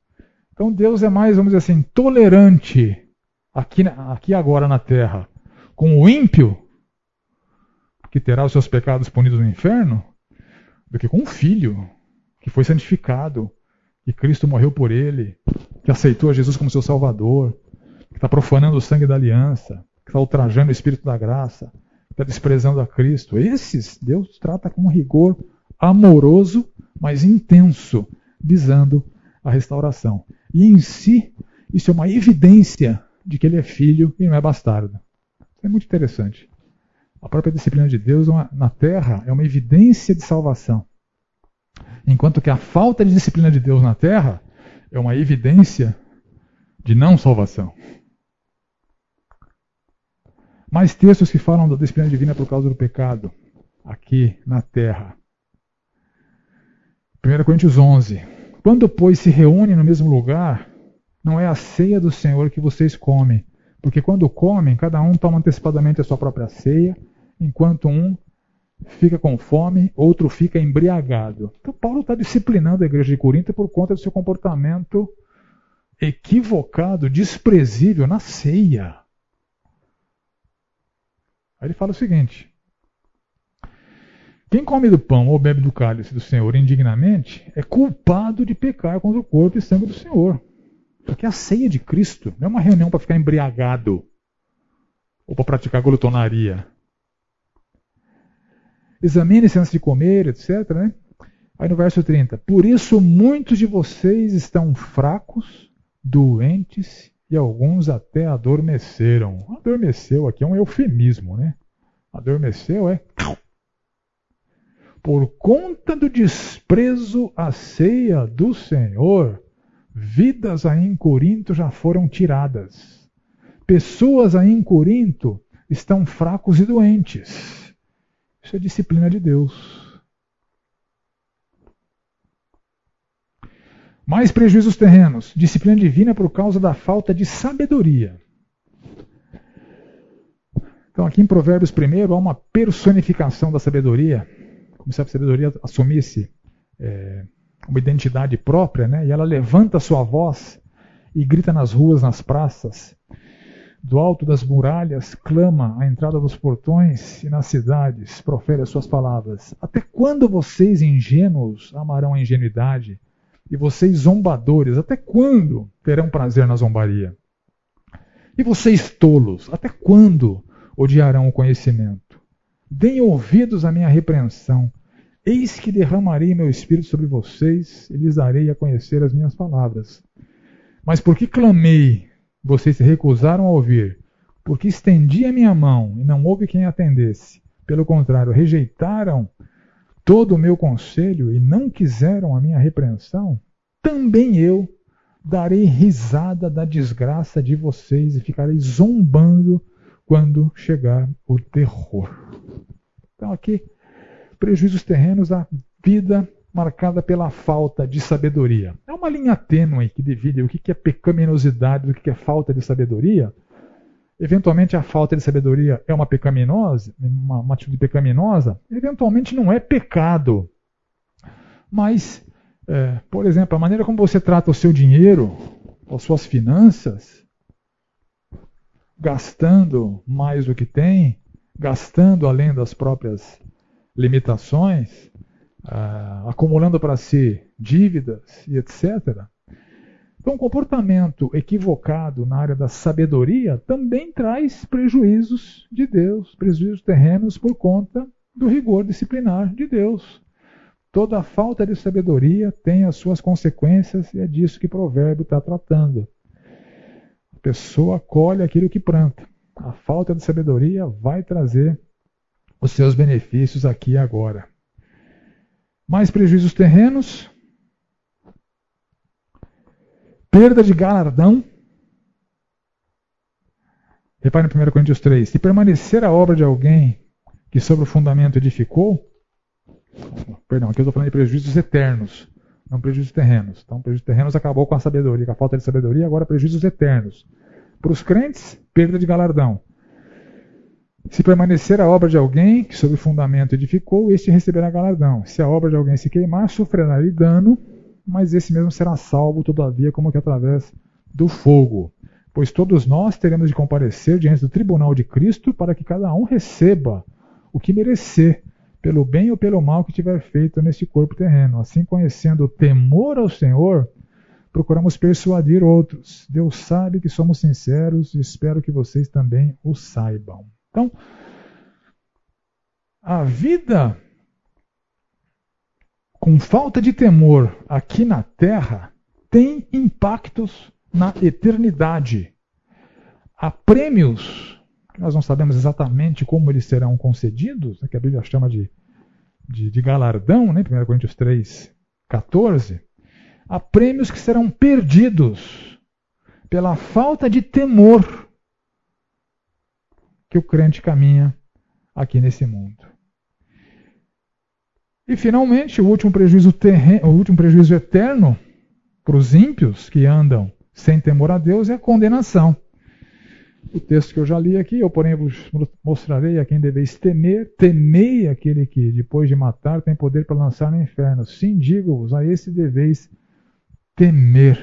Então Deus é mais, vamos dizer assim, tolerante aqui, aqui agora na terra com o ímpio, que terá os seus pecados punidos no inferno, do que com o filho, que foi santificado, que Cristo morreu por ele, que aceitou a Jesus como seu Salvador, que está profanando o sangue da aliança, que está ultrajando o Espírito da graça, que está desprezando a Cristo. Esses Deus trata com rigor amoroso mas intenso, visando a restauração. E em si, isso é uma evidência de que ele é filho e não é bastardo. Isso é muito interessante. A própria disciplina de Deus na terra é uma evidência de salvação. Enquanto que a falta de disciplina de Deus na terra é uma evidência de não salvação. Mais textos que falam da disciplina divina por causa do pecado, aqui na terra. 1 Coríntios 11. Quando, pois, se reúnem no mesmo lugar, não é a ceia do Senhor que vocês comem, porque quando comem, cada um toma antecipadamente a sua própria ceia, enquanto um fica com fome, outro fica embriagado. Então, Paulo está disciplinando a igreja de Corinto por conta do seu comportamento equivocado, desprezível na ceia. Aí ele fala o seguinte: quem come do pão ou bebe do cálice do Senhor indignamente é culpado de pecar contra o corpo e sangue do Senhor. Porque a ceia de Cristo não é uma reunião para ficar embriagado ou para praticar glutonaria. Examine-se antes de comer, etc. Né? Aí no verso 30. Por isso muitos de vocês estão fracos, doentes e alguns até adormeceram. Adormeceu aqui é um eufemismo, né? Adormeceu é. Por conta do desprezo à ceia do Senhor, vidas aí em Corinto já foram tiradas. Pessoas aí em Corinto estão fracos e doentes. Isso é disciplina de Deus. Mais prejuízos terrenos. Disciplina divina por causa da falta de sabedoria. Então, aqui em Provérbios, primeiro, há uma personificação da sabedoria, como se a sabedoria assumisse é, uma identidade própria, né? e ela levanta sua voz e grita nas ruas, nas praças, do alto das muralhas, clama à entrada dos portões e nas cidades, profere as suas palavras. Até quando vocês, ingênuos, amarão a ingenuidade? E vocês, zombadores, até quando terão prazer na zombaria? E vocês, tolos, até quando odiarão o conhecimento? Deem ouvidos à minha repreensão. Eis que derramarei meu espírito sobre vocês e lhes darei a conhecer as minhas palavras. Mas porque clamei, vocês se recusaram a ouvir. Porque estendi a minha mão e não houve quem atendesse. Pelo contrário, rejeitaram todo o meu conselho e não quiseram a minha repreensão, também eu darei risada da desgraça de vocês e ficarei zombando quando chegar o terror. Então, aqui, prejuízos terrenos, a vida marcada pela falta de sabedoria. É uma linha tênue que divide o que é pecaminosidade do que é falta de sabedoria. Eventualmente, a falta de sabedoria é uma pecaminosa, uma, uma atitude pecaminosa. Eventualmente, não é pecado. Mas, é, por exemplo, a maneira como você trata o seu dinheiro, as suas finanças, gastando mais do que tem, gastando além das próprias limitações, uh, acumulando para si dívidas e etc. Então, um comportamento equivocado na área da sabedoria também traz prejuízos de Deus, prejuízos terrenos por conta do rigor disciplinar de Deus. Toda falta de sabedoria tem as suas consequências e é disso que o provérbio está tratando. A pessoa colhe aquilo que planta. A falta de sabedoria vai trazer os seus benefícios aqui e agora. Mais prejuízos terrenos, perda de galardão. Repare no 1 Coríntios 3. Se permanecer a obra de alguém que sobre o fundamento edificou, perdão, aqui eu estou falando de prejuízos eternos, não prejuízos terrenos. Então, prejuízos terrenos acabou com a sabedoria, com a falta de sabedoria, agora prejuízos eternos. Para os crentes, perda de galardão. Se permanecer a obra de alguém que sobre o fundamento edificou, este receberá galardão. Se a obra de alguém se queimar, sofrerá dano mas esse mesmo será salvo, todavia, como que através do fogo. Pois todos nós teremos de comparecer diante do tribunal de Cristo para que cada um receba o que merecer, pelo bem ou pelo mal que tiver feito neste corpo terreno. Assim, conhecendo o temor ao Senhor, procuramos persuadir outros. Deus sabe que somos sinceros e espero que vocês também o saibam. Então, a vida com falta de temor aqui na terra tem impactos na eternidade. Há prêmios, que nós não sabemos exatamente como eles serão concedidos, né, que a Bíblia chama de, de, de galardão, né, 1 Coríntios 3, 14. Há prêmios que serão perdidos pela falta de temor que o crente caminha aqui nesse mundo. E finalmente, o último prejuízo, terreno, o último prejuízo eterno para os ímpios que andam sem temor a Deus é a condenação. O texto que eu já li aqui, eu porém vos mostrarei a quem deveis temer, temei aquele que, depois de matar, tem poder para lançar no inferno. Sim, digo-vos, a esse deveis temer.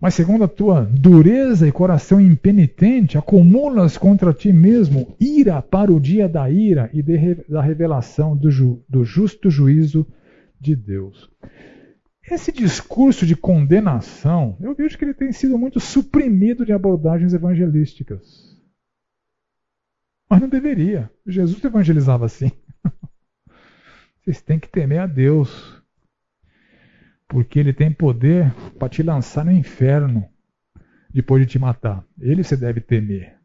Mas segundo a tua dureza e coração impenitente, acumulas contra ti mesmo ira para o dia da ira e da revelação do, ju, do justo juízo de Deus. Esse discurso de condenação, eu vejo que ele tem sido muito suprimido de abordagens evangelísticas. Mas não deveria. Jesus evangelizava assim. Vocês têm que temer a Deus porque ele tem poder para te lançar no inferno depois de te matar. Ele você deve temer.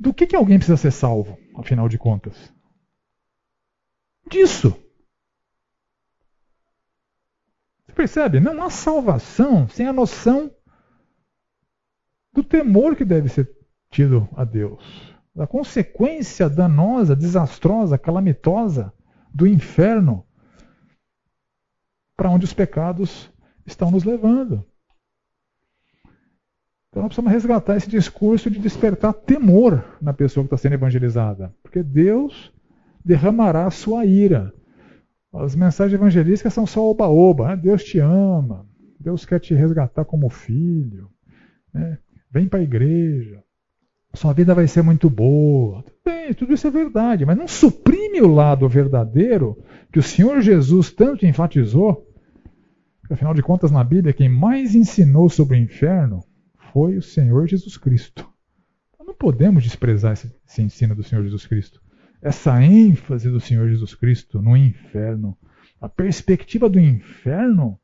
Do que, que alguém precisa ser salvo, afinal de contas? Disso. Você percebe? Não há salvação sem a noção do temor que deve ser tido a Deus, da consequência danosa, desastrosa, calamitosa do inferno para onde os pecados estão nos levando. Então nós precisamos resgatar esse discurso de despertar temor na pessoa que está sendo evangelizada. Porque Deus derramará a sua ira. As mensagens evangelísticas são só oba-oba. Né? Deus te ama. Deus quer te resgatar como filho. Né? Vem para a igreja. Sua vida vai ser muito boa. Bem, tudo isso é verdade, mas não suprime o lado verdadeiro que o Senhor Jesus tanto enfatizou Afinal de contas, na Bíblia, quem mais ensinou sobre o inferno foi o Senhor Jesus Cristo. Então, não podemos desprezar esse, esse ensino do Senhor Jesus Cristo. Essa ênfase do Senhor Jesus Cristo no inferno. A perspectiva do inferno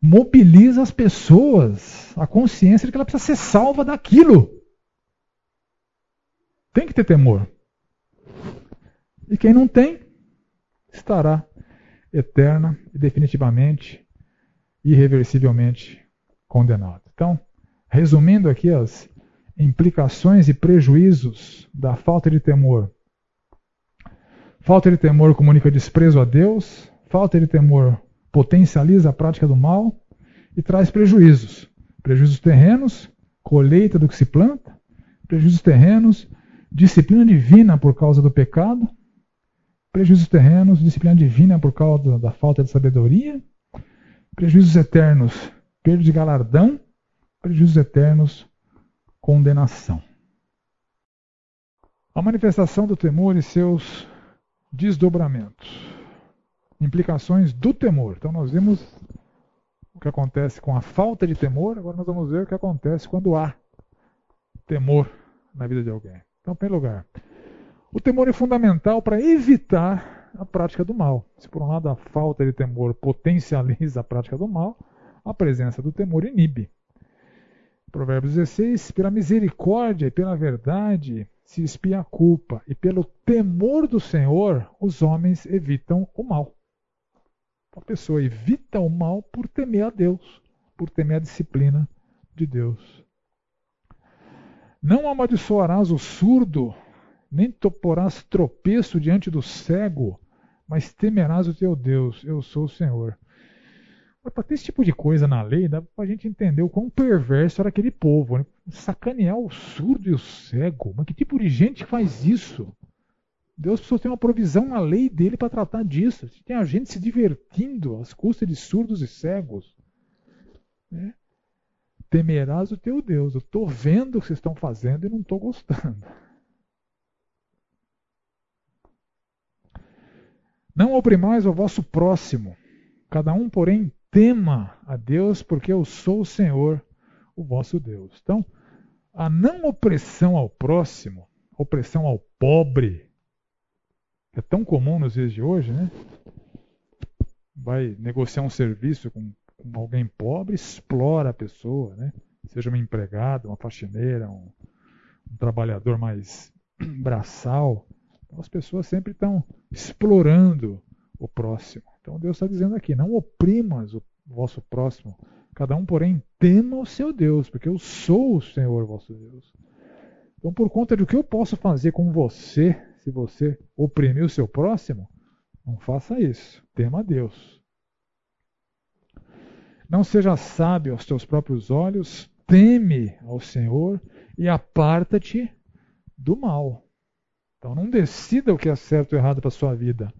mobiliza as pessoas, a consciência de que ela precisa ser salva daquilo. Tem que ter temor. E quem não tem, estará eterna e definitivamente irreversivelmente condenado. Então, resumindo aqui as implicações e prejuízos da falta de temor. Falta de temor comunica desprezo a Deus, falta de temor potencializa a prática do mal e traz prejuízos. Prejuízos terrenos, colheita do que se planta, prejuízos terrenos, disciplina divina por causa do pecado, prejuízos terrenos, disciplina divina por causa da falta de sabedoria Prejuízos eternos, perda de galardão. Prejuízos eternos, condenação. A manifestação do temor e seus desdobramentos. Implicações do temor. Então nós vimos o que acontece com a falta de temor, agora nós vamos ver o que acontece quando há temor na vida de alguém. Então, em primeiro lugar, o temor é fundamental para evitar a prática do mal. Se por um lado a falta de temor potencializa a prática do mal, a presença do temor inibe. Provérbios 16: Pela misericórdia e pela verdade se espia a culpa, e pelo temor do Senhor os homens evitam o mal. A pessoa evita o mal por temer a Deus, por temer a disciplina de Deus. Não amaldiçoarás o surdo, nem toporás tropeço diante do cego, mas temerás o teu Deus, eu sou o Senhor. Para ter esse tipo de coisa na lei, dá para a gente entender o quão perverso era aquele povo. Né? Sacanear o surdo e o cego. Mas que tipo de gente faz isso? Deus precisou ter uma provisão na lei dele para tratar disso. Tem a gente se divertindo às custas de surdos e cegos. Né? Temerás o teu Deus. Eu estou vendo o que vocês estão fazendo e não estou gostando. Não oprimais o vosso próximo. Cada um, porém, tema a Deus, porque eu sou o Senhor, o vosso Deus. Então, a não opressão ao próximo, opressão ao pobre, que é tão comum nos dias de hoje, né? Vai negociar um serviço com, com alguém pobre, explora a pessoa, né? Seja uma empregada, uma faxineira, um, um trabalhador mais braçal. Então, as pessoas sempre estão explorando o próximo. Então Deus está dizendo aqui: não oprimas o vosso próximo, Cada um, porém, tema o seu Deus, porque eu sou o Senhor vosso Deus. Então, por conta do que eu posso fazer com você, se você oprimir o seu próximo, não faça isso. Tema a Deus. Não seja sábio aos teus próprios olhos, teme ao Senhor e aparta-te do mal. Então não decida o que é certo ou errado para sua vida.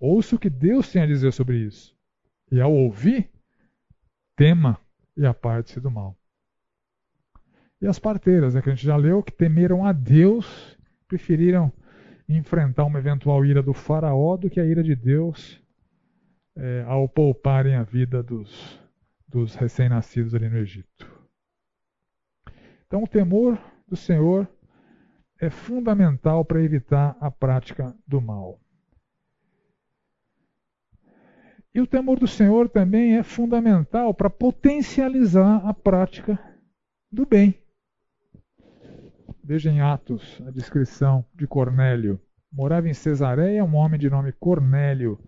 Ouça o que Deus tem a dizer sobre isso. E ao ouvir, tema e aparte-se do mal. E as parteiras, né, que a gente já leu, que temeram a Deus, preferiram enfrentar uma eventual ira do faraó do que a ira de Deus é, ao pouparem a vida dos, dos recém-nascidos ali no Egito. Então, o temor do Senhor é fundamental para evitar a prática do mal. E o temor do Senhor também é fundamental para potencializar a prática do bem. Veja em Atos a descrição de Cornélio. Morava em Cesareia um homem de nome Cornélio,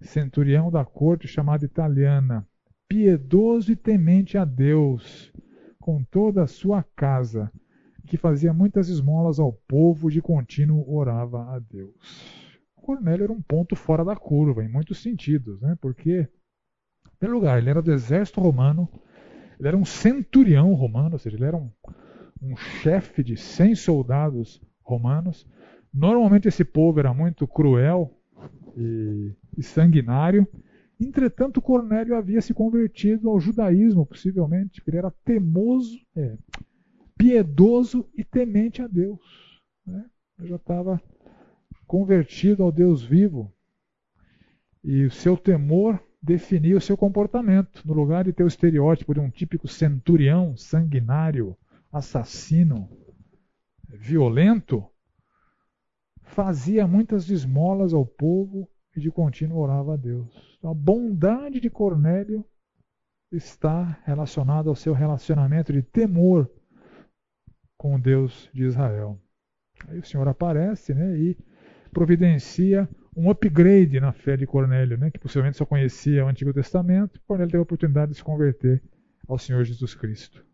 centurião da corte chamada italiana, piedoso e temente a Deus, com toda a sua casa, que fazia muitas esmolas ao povo e de contínuo orava a Deus. Cornélio era um ponto fora da curva, em muitos sentidos, né? porque, em primeiro lugar, ele era do exército romano, ele era um centurião romano, ou seja, ele era um, um chefe de 100 soldados romanos. Normalmente esse povo era muito cruel e, e sanguinário. Entretanto, Cornélio havia se convertido ao judaísmo, possivelmente, porque ele era temoso, é, piedoso e temente a Deus. Né? Ele já estava convertido ao Deus vivo. E o seu temor definia o seu comportamento. No lugar de ter o estereótipo de um típico centurião sanguinário, assassino, violento, fazia muitas esmolas ao povo e de contínuo orava a Deus. Então, a bondade de Cornélio está relacionada ao seu relacionamento de temor com o Deus de Israel. Aí o Senhor aparece né, e providencia um upgrade na fé de Cornélio, né, que possivelmente só conhecia o Antigo Testamento. Cornélio teve a oportunidade de se converter ao Senhor Jesus Cristo.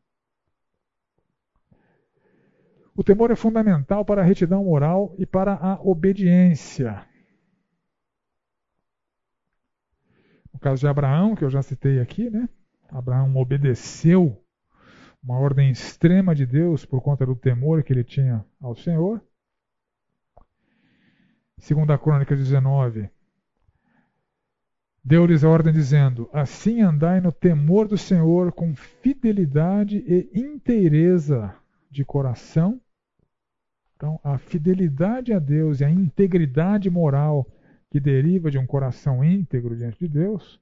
O temor é fundamental para a retidão moral e para a obediência. No caso de Abraão, que eu já citei aqui, né? Abraão obedeceu uma ordem extrema de Deus por conta do temor que ele tinha ao Senhor. Segunda Crônica 19. Deu-lhes a ordem dizendo: Assim andai no temor do Senhor com fidelidade e inteireza de coração, então, a fidelidade a Deus e a integridade moral que deriva de um coração íntegro diante de Deus,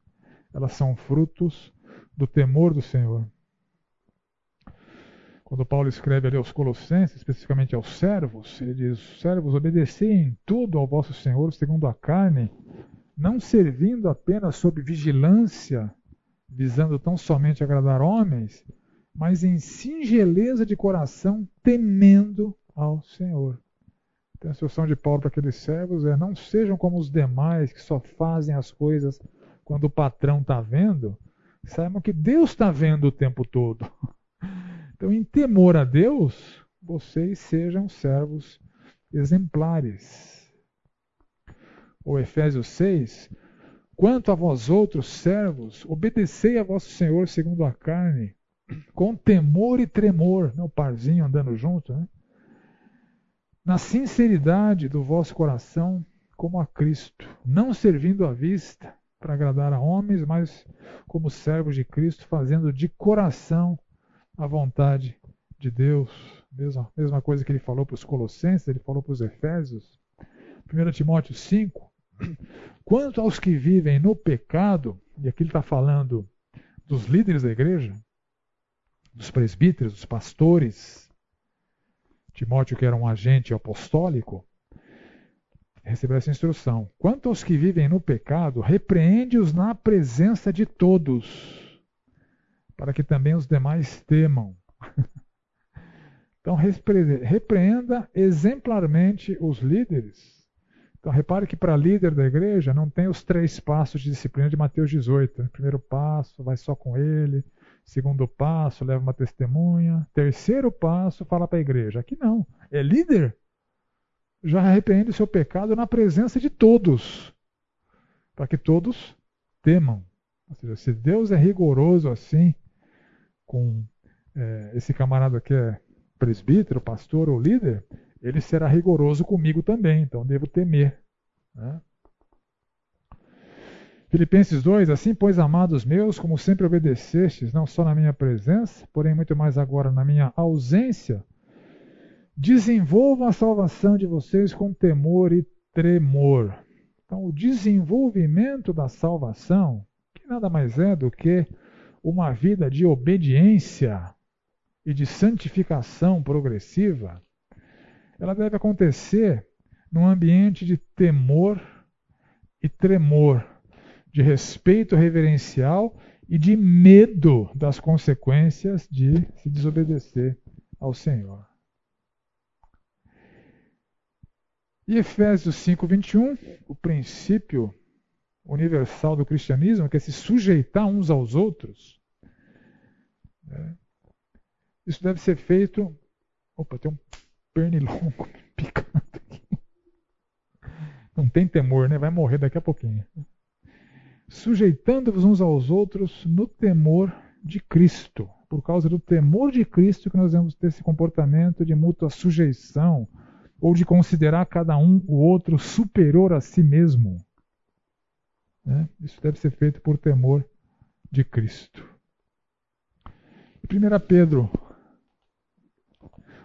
elas são frutos do temor do Senhor. Quando Paulo escreve ali aos Colossenses, especificamente aos servos, ele diz: Servos, obedecei em tudo ao vosso Senhor segundo a carne, não servindo apenas sob vigilância, visando tão somente agradar homens, mas em singeleza de coração, temendo ao Senhor. Então, a instrução de Paulo para aqueles servos é: não sejam como os demais que só fazem as coisas quando o patrão está vendo. Saibam que Deus está vendo o tempo todo. Então, em temor a Deus, vocês sejam servos exemplares. O Efésios 6: Quanto a vós outros servos, obedecei a vosso Senhor segundo a carne, com temor e tremor. Não, o parzinho andando junto, né? na sinceridade do vosso coração, como a Cristo, não servindo à vista para agradar a homens, mas como servos de Cristo, fazendo de coração a vontade de Deus. Mesma, mesma coisa que ele falou para os Colossenses, ele falou para os Efésios. 1 Timóteo 5. Quanto aos que vivem no pecado, e aqui ele está falando dos líderes da igreja, dos presbíteros, dos pastores, Timóteo, que era um agente apostólico, recebeu essa instrução. Quanto aos que vivem no pecado, repreende-os na presença de todos, para que também os demais temam. Então, repreenda exemplarmente os líderes. Então, repare que para líder da igreja não tem os três passos de disciplina de Mateus 18. Né? Primeiro passo, vai só com ele. Segundo passo, leva uma testemunha. Terceiro passo, fala para a igreja. Aqui não. É líder. Já arrepende o seu pecado na presença de todos. Para que todos temam. Ou seja, se Deus é rigoroso assim com é, esse camarada que é presbítero, pastor ou líder, ele será rigoroso comigo também. Então devo temer. Né? Filipenses 2: Assim, pois, amados meus, como sempre obedecestes, não só na minha presença, porém muito mais agora na minha ausência, desenvolvam a salvação de vocês com temor e tremor. Então, o desenvolvimento da salvação, que nada mais é do que uma vida de obediência e de santificação progressiva, ela deve acontecer num ambiente de temor e tremor de respeito reverencial e de medo das consequências de se desobedecer ao Senhor. E Efésios 5, 21, o princípio universal do cristianismo, que é se sujeitar uns aos outros. Né? Isso deve ser feito. Opa, tem um pernilongo picando aqui. Não tem temor, né? Vai morrer daqui a pouquinho sujeitando-vos uns aos outros no temor de Cristo. Por causa do temor de Cristo que nós vamos ter esse comportamento de mútua sujeição ou de considerar cada um o outro superior a si mesmo. Né? Isso deve ser feito por temor de Cristo. 1 Pedro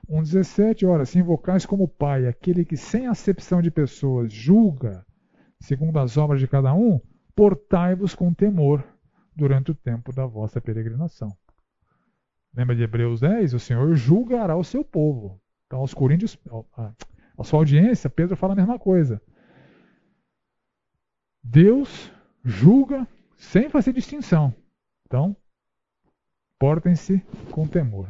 1,17, ora, se invocais como Pai aquele que sem acepção de pessoas julga segundo as obras de cada um, portai-vos com temor durante o tempo da vossa peregrinação. Lembra de Hebreus 10? O Senhor julgará o seu povo. Então, aos Coríntios, a sua audiência, Pedro fala a mesma coisa. Deus julga sem fazer distinção. Então, portem-se com temor.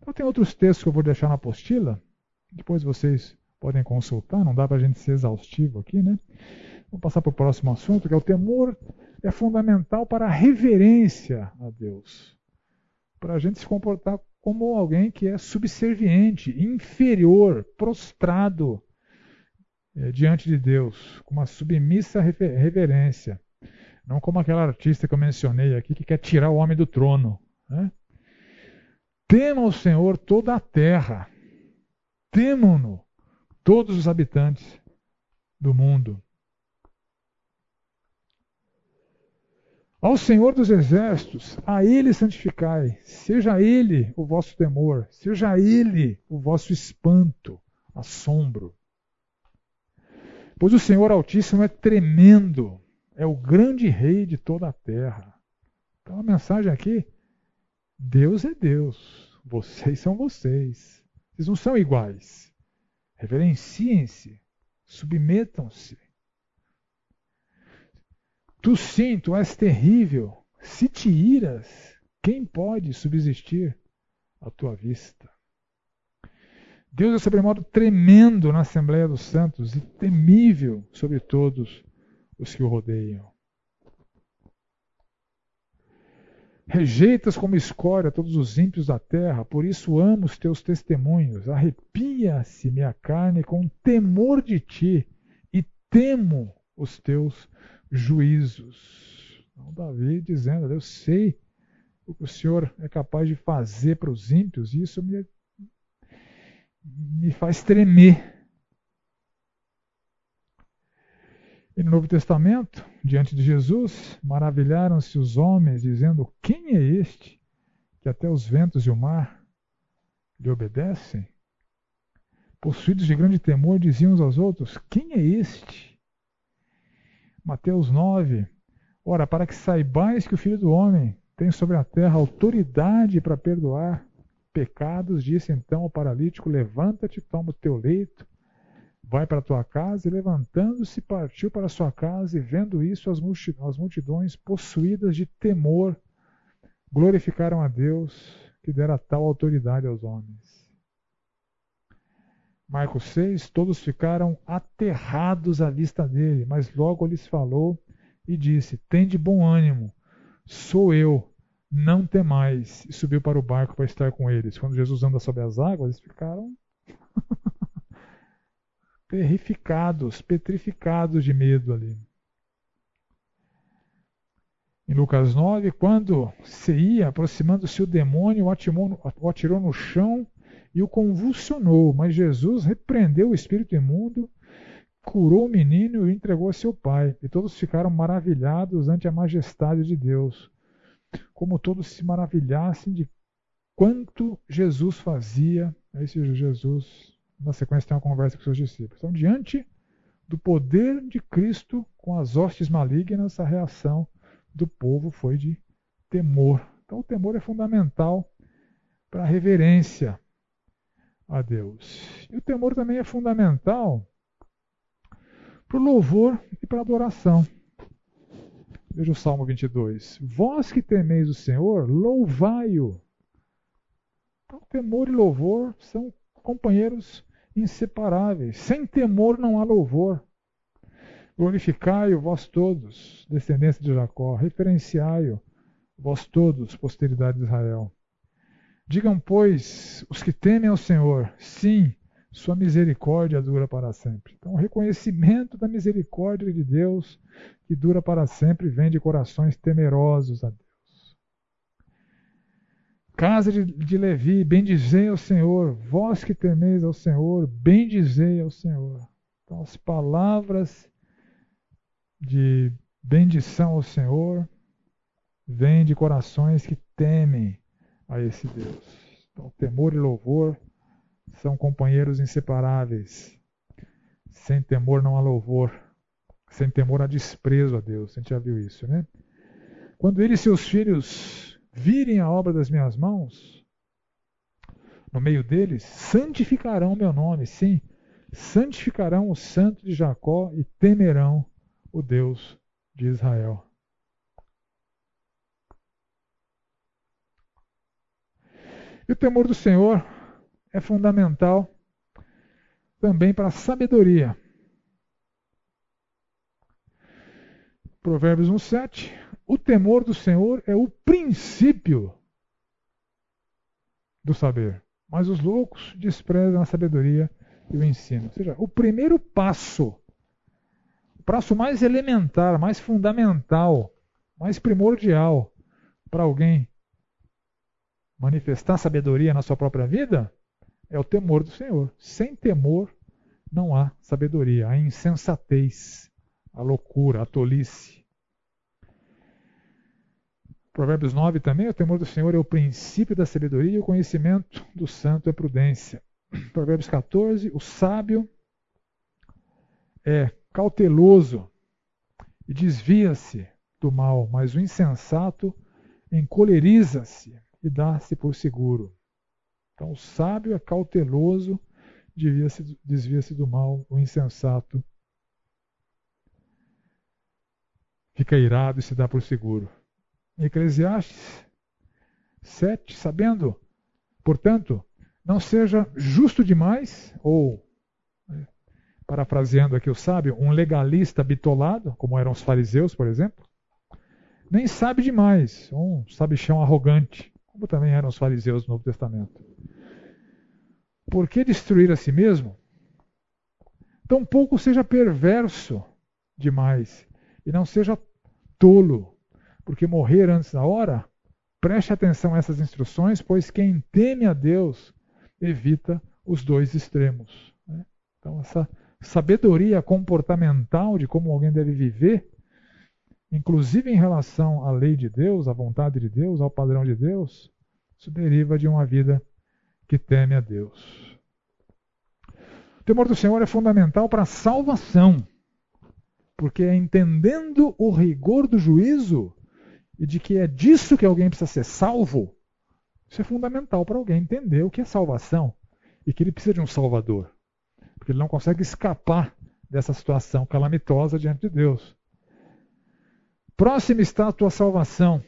Então, tem outros textos que eu vou deixar na apostila. Depois vocês podem consultar. Não dá para a gente ser exaustivo aqui, né? Vamos passar para o próximo assunto, que é o temor é fundamental para a reverência a Deus. Para a gente se comportar como alguém que é subserviente, inferior, prostrado é, diante de Deus, com uma submissa reverência. Não como aquela artista que eu mencionei aqui que quer tirar o homem do trono. Né? Tema o Senhor toda a terra. Temam-no todos os habitantes do mundo. Ao Senhor dos Exércitos, a Ele santificai, seja Ele o vosso temor, seja Ele o vosso espanto, assombro. Pois o Senhor Altíssimo é tremendo, é o grande Rei de toda a terra. Então a mensagem aqui: Deus é Deus, vocês são vocês. Vocês não são iguais. Reverenciem-se, submetam-se. Tu sim, tu és terrível. Se te iras, quem pode subsistir à tua vista? Deus é sobremodo tremendo na Assembleia dos Santos e temível sobre todos os que o rodeiam. Rejeitas como escória todos os ímpios da terra, por isso amo os teus testemunhos. Arrepia-se minha carne com temor de ti e temo os teus juízos. Então, Davi dizendo: Eu sei o que o Senhor é capaz de fazer para os ímpios, e isso me, me faz tremer. E no Novo Testamento, diante de Jesus, maravilharam-se os homens, dizendo: Quem é este que até os ventos e o mar lhe obedecem? Possuídos de grande temor, diziam uns aos outros: Quem é este Mateus 9. Ora, para que saibais que o Filho do Homem tem sobre a terra autoridade para perdoar pecados, disse então ao paralítico: Levanta-te, toma o teu leito, vai para a tua casa. E levantando-se, partiu para a sua casa, e vendo isso, as multidões, possuídas de temor, glorificaram a Deus que dera tal autoridade aos homens. Marcos 6, todos ficaram aterrados à vista dele, mas logo lhes falou e disse: Tende bom ânimo, sou eu, não temais, e subiu para o barco para estar com eles. Quando Jesus anda sobre as águas, eles ficaram terrificados, petrificados de medo ali. Em Lucas 9, quando se ia, aproximando-se o demônio, o atirou no chão e o convulsionou. Mas Jesus repreendeu o espírito imundo, curou o menino e o entregou a seu pai. E todos ficaram maravilhados ante a majestade de Deus como todos se maravilhassem de quanto Jesus fazia. Esse Jesus, na sequência, tem uma conversa com seus discípulos. Então, diante do poder de Cristo com as hostes malignas, a reação do povo foi de temor. Então, o temor é fundamental para a reverência a Deus. E o temor também é fundamental para o louvor e para a adoração. Veja o Salmo 22. Vós que temeis o Senhor, louvai-o. Então, temor e louvor são companheiros inseparáveis. Sem temor não há louvor. Glorificai-o, vós todos, descendência de Jacó. Referenciai-o, vós todos, posteridade de Israel. Digam, pois, os que temem ao Senhor, sim, sua misericórdia dura para sempre. Então, o reconhecimento da misericórdia de Deus, que dura para sempre, vem de corações temerosos a Deus. Casa de, de Levi, bendizei ao Senhor, vós que temeis ao Senhor, bendizei ao Senhor. Então, as palavras de bendição ao Senhor vêm de corações que temem a esse Deus. Então, temor e louvor são companheiros inseparáveis. Sem temor não há louvor. Sem temor há desprezo a Deus. A gente já viu isso, né? Quando ele e seus filhos virem a obra das minhas mãos, no meio deles, santificarão meu nome, sim, santificarão o santo de Jacó e temerão o Deus de Israel. E o temor do Senhor é fundamental também para a sabedoria. Provérbios 1,7. O temor do Senhor é o princípio do saber, mas os loucos desprezam a sabedoria e o ensino. Ou seja, o primeiro passo, o passo mais elementar, mais fundamental, mais primordial para alguém manifestar sabedoria na sua própria vida é o temor do Senhor. Sem temor não há sabedoria, há insensatez, a loucura, a tolice. Provérbios 9 também, o temor do Senhor é o princípio da sabedoria e o conhecimento do santo é prudência. Provérbios 14, o sábio é cauteloso e desvia-se do mal, mas o insensato encoleriza-se e dá-se por seguro. Então, o sábio é cauteloso, desvia-se do mal, o insensato fica irado e se dá por seguro. Eclesiastes 7, sabendo, portanto, não seja justo demais, ou, parafraseando aqui o sábio, um legalista bitolado, como eram os fariseus, por exemplo, nem sabe demais, um sabichão arrogante, como também eram os fariseus no Novo Testamento. Por que destruir a si mesmo? Tampouco seja perverso demais e não seja tolo, porque morrer antes da hora? Preste atenção a essas instruções, pois quem teme a Deus evita os dois extremos. Né? Então, essa sabedoria comportamental de como alguém deve viver, inclusive em relação à lei de Deus, à vontade de Deus, ao padrão de Deus, isso deriva de uma vida que teme a Deus. O temor do Senhor é fundamental para a salvação, porque é entendendo o rigor do juízo e de que é disso que alguém precisa ser salvo, isso é fundamental para alguém entender o que é salvação e que ele precisa de um Salvador, porque ele não consegue escapar dessa situação calamitosa diante de Deus. Próxima está a tua salvação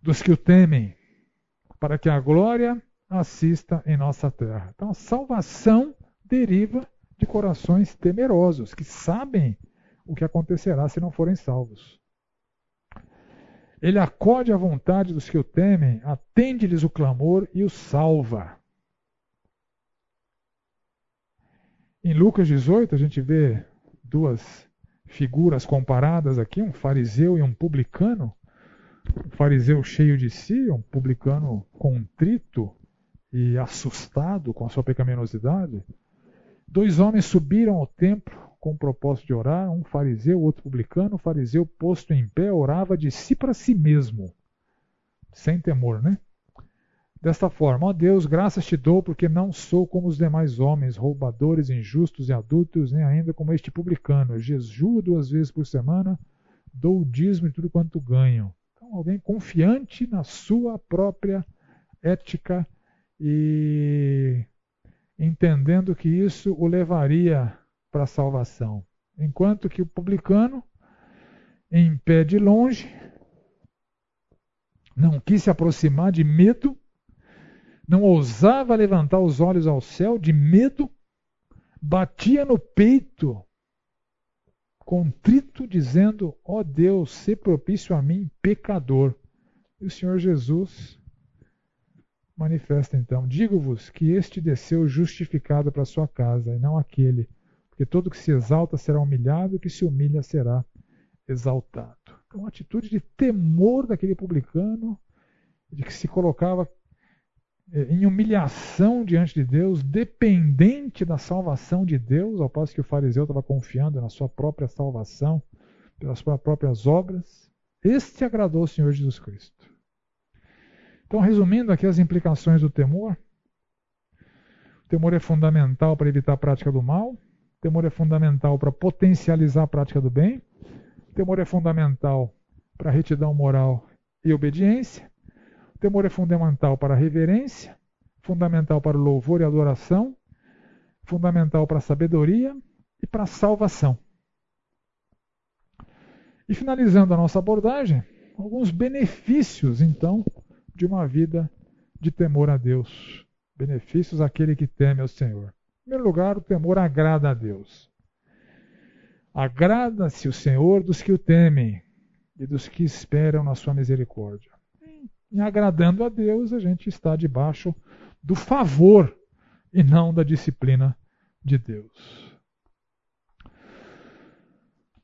dos que o temem, para que a glória assista em nossa terra. Então, a salvação deriva de corações temerosos, que sabem o que acontecerá se não forem salvos. Ele acode à vontade dos que o temem, atende-lhes o clamor e os salva. Em Lucas 18, a gente vê duas figuras comparadas aqui, um fariseu e um publicano. Um fariseu cheio de si, um publicano contrito e assustado com a sua pecaminosidade. Dois homens subiram ao templo com o propósito de orar, um fariseu, outro publicano. O fariseu, posto em pé, orava de si para si mesmo, sem temor, né? Desta forma, ó Deus, graças te dou, porque não sou como os demais homens, roubadores, injustos e adultos, nem ainda como este publicano. Jejuo duas vezes por semana, dou o dízimo de tudo quanto ganho. Alguém confiante na sua própria ética e entendendo que isso o levaria para a salvação. Enquanto que o publicano, em pé de longe, não quis se aproximar de medo não ousava levantar os olhos ao céu de medo, batia no peito, contrito, dizendo: Ó oh Deus, se propício a mim, pecador. E o Senhor Jesus manifesta então: Digo-vos que este desceu justificado para sua casa, e não aquele, porque todo que se exalta será humilhado, e que se humilha será exaltado. Então, uma atitude de temor daquele publicano, de que se colocava em humilhação diante de Deus, dependente da salvação de Deus, ao passo que o fariseu estava confiando na sua própria salvação, pelas suas próprias obras. Este agradou o Senhor Jesus Cristo. Então, resumindo aqui as implicações do temor. O temor é fundamental para evitar a prática do mal. O temor é fundamental para potencializar a prática do bem. O temor é fundamental para retidão moral e obediência temor é fundamental para a reverência, fundamental para o louvor e adoração, fundamental para a sabedoria e para a salvação. E finalizando a nossa abordagem, alguns benefícios, então, de uma vida de temor a Deus. Benefícios àquele que teme ao Senhor. Em primeiro lugar, o temor agrada a Deus. Agrada-se o Senhor dos que o temem e dos que esperam na sua misericórdia em agradando a Deus, a gente está debaixo do favor e não da disciplina de Deus.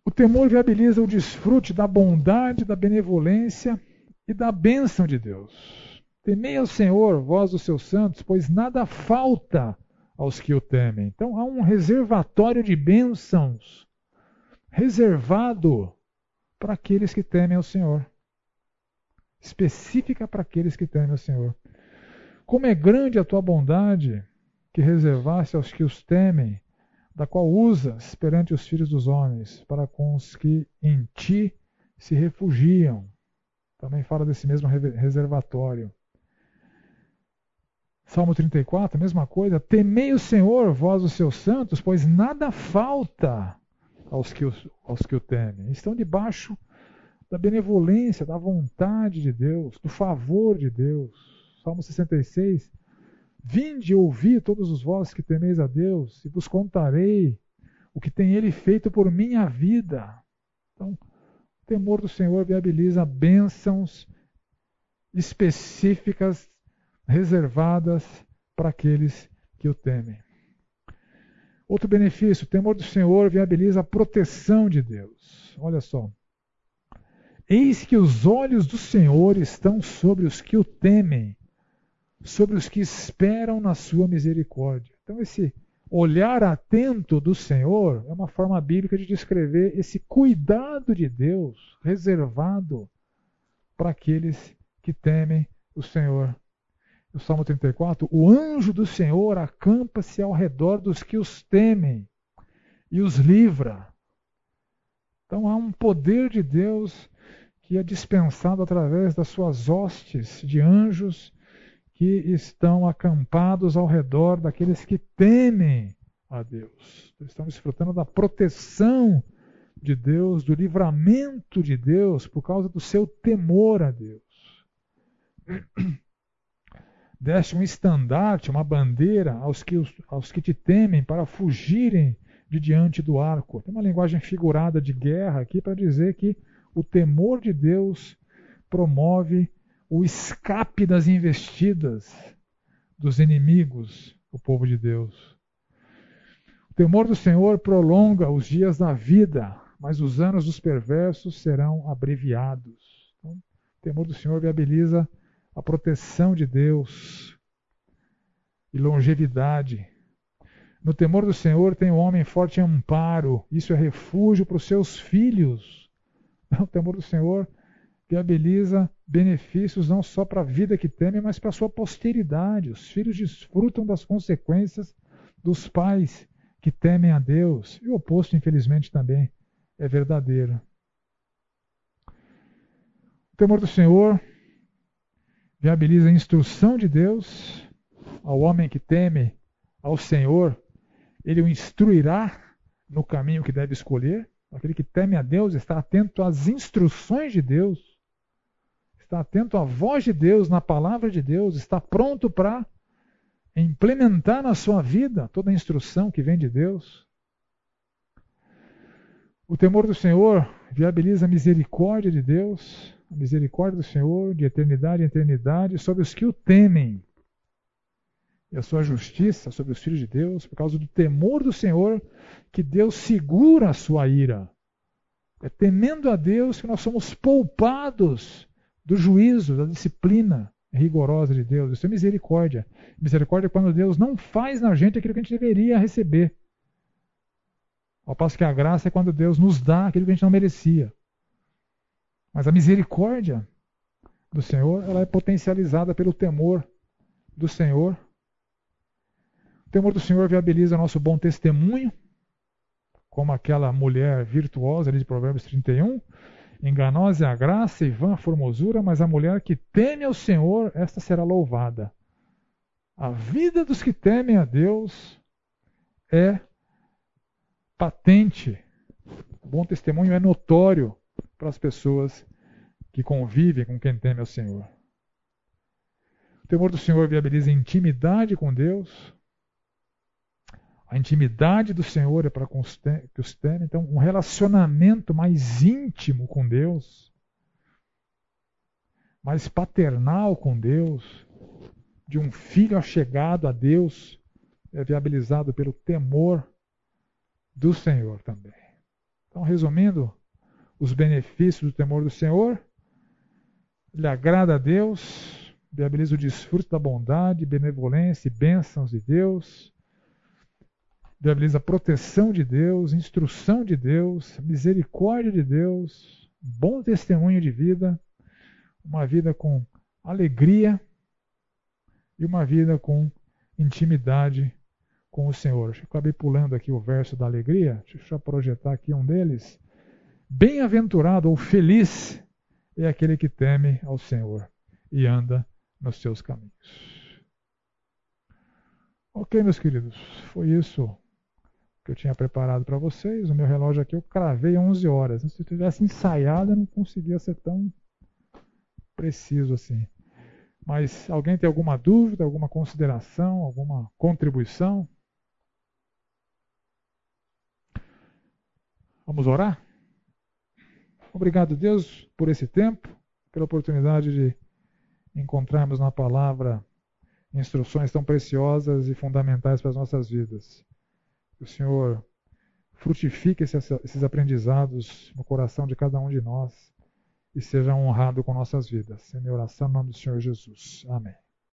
O temor viabiliza o desfrute da bondade, da benevolência e da bênção de Deus. Temei ao Senhor, vós os seus santos, pois nada falta aos que o temem. Então há um reservatório de bênçãos reservado para aqueles que temem ao Senhor específica para aqueles que temem o Senhor. Como é grande a tua bondade que reservaste aos que os temem, da qual usas perante os filhos dos homens, para com os que em ti se refugiam. Também fala desse mesmo reservatório. Salmo 34, a mesma coisa. Temei o Senhor, vós os seus santos, pois nada falta aos que, os, aos que o temem. Estão debaixo da benevolência, da vontade de Deus, do favor de Deus. Salmo 66. Vinde ouvi todos os vós que temeis a Deus, e vos contarei o que tem Ele feito por minha vida. Então, o temor do Senhor viabiliza bênçãos específicas, reservadas para aqueles que o temem. Outro benefício, o temor do Senhor viabiliza a proteção de Deus. Olha só. Eis que os olhos do Senhor estão sobre os que o temem, sobre os que esperam na sua misericórdia. Então, esse olhar atento do Senhor é uma forma bíblica de descrever esse cuidado de Deus reservado para aqueles que temem o Senhor. O Salmo 34: O anjo do Senhor acampa-se ao redor dos que os temem e os livra. Então há um poder de Deus que é dispensado através das suas hostes de anjos que estão acampados ao redor daqueles que temem a Deus. Eles estão desfrutando da proteção de Deus, do livramento de Deus por causa do seu temor a Deus. Deste um estandarte, uma bandeira aos que, aos que te temem para fugirem de diante do arco. Tem uma linguagem figurada de guerra aqui para dizer que o temor de Deus promove o escape das investidas dos inimigos do povo de Deus. O temor do Senhor prolonga os dias da vida, mas os anos dos perversos serão abreviados. Então, o temor do Senhor viabiliza a proteção de Deus e longevidade. No temor do Senhor tem o homem forte amparo, isso é refúgio para os seus filhos. O temor do Senhor viabiliza benefícios não só para a vida que teme, mas para a sua posteridade. Os filhos desfrutam das consequências dos pais que temem a Deus. E o oposto, infelizmente, também é verdadeiro. O temor do Senhor viabiliza a instrução de Deus ao homem que teme ao Senhor, ele o instruirá no caminho que deve escolher. Aquele que teme a Deus está atento às instruções de Deus, está atento à voz de Deus, na palavra de Deus, está pronto para implementar na sua vida toda a instrução que vem de Deus. O temor do Senhor viabiliza a misericórdia de Deus, a misericórdia do Senhor de eternidade em eternidade sobre os que o temem. E a sua justiça sobre os filhos de Deus, por causa do temor do Senhor, que Deus segura a sua ira. É temendo a Deus que nós somos poupados do juízo, da disciplina rigorosa de Deus. Isso é misericórdia. Misericórdia é quando Deus não faz na gente aquilo que a gente deveria receber. Ao passo que a graça é quando Deus nos dá aquilo que a gente não merecia. Mas a misericórdia do Senhor, ela é potencializada pelo temor do Senhor. O temor do Senhor viabiliza nosso bom testemunho, como aquela mulher virtuosa ali de Provérbios 31. Enganosa é a graça e vã a formosura, mas a mulher que teme ao Senhor, esta será louvada. A vida dos que temem a Deus é patente. O bom testemunho é notório para as pessoas que convivem com quem teme ao Senhor. O temor do Senhor viabiliza intimidade com Deus. A intimidade do Senhor é para que os temem. Então, um relacionamento mais íntimo com Deus, mais paternal com Deus, de um filho achegado a Deus, é viabilizado pelo temor do Senhor também. Então, resumindo, os benefícios do temor do Senhor. Ele agrada a Deus, viabiliza o desfruto da bondade, benevolência e bênçãos de Deus. Viabiliza a proteção de Deus, instrução de Deus, misericórdia de Deus, bom testemunho de vida, uma vida com alegria e uma vida com intimidade com o Senhor. Eu acabei pulando aqui o verso da alegria, deixa eu projetar aqui um deles. Bem-aventurado ou feliz é aquele que teme ao Senhor e anda nos seus caminhos. Ok, meus queridos, foi isso que eu tinha preparado para vocês. O meu relógio aqui eu cravei 11 horas. Se eu tivesse ensaiado, eu não conseguia ser tão preciso assim. Mas alguém tem alguma dúvida, alguma consideração, alguma contribuição? Vamos orar? Obrigado, Deus, por esse tempo, pela oportunidade de encontrarmos na palavra instruções tão preciosas e fundamentais para as nossas vidas. Que o Senhor frutifique esses aprendizados no coração de cada um de nós e seja honrado com nossas vidas. É minha oração no nome do Senhor Jesus. Amém.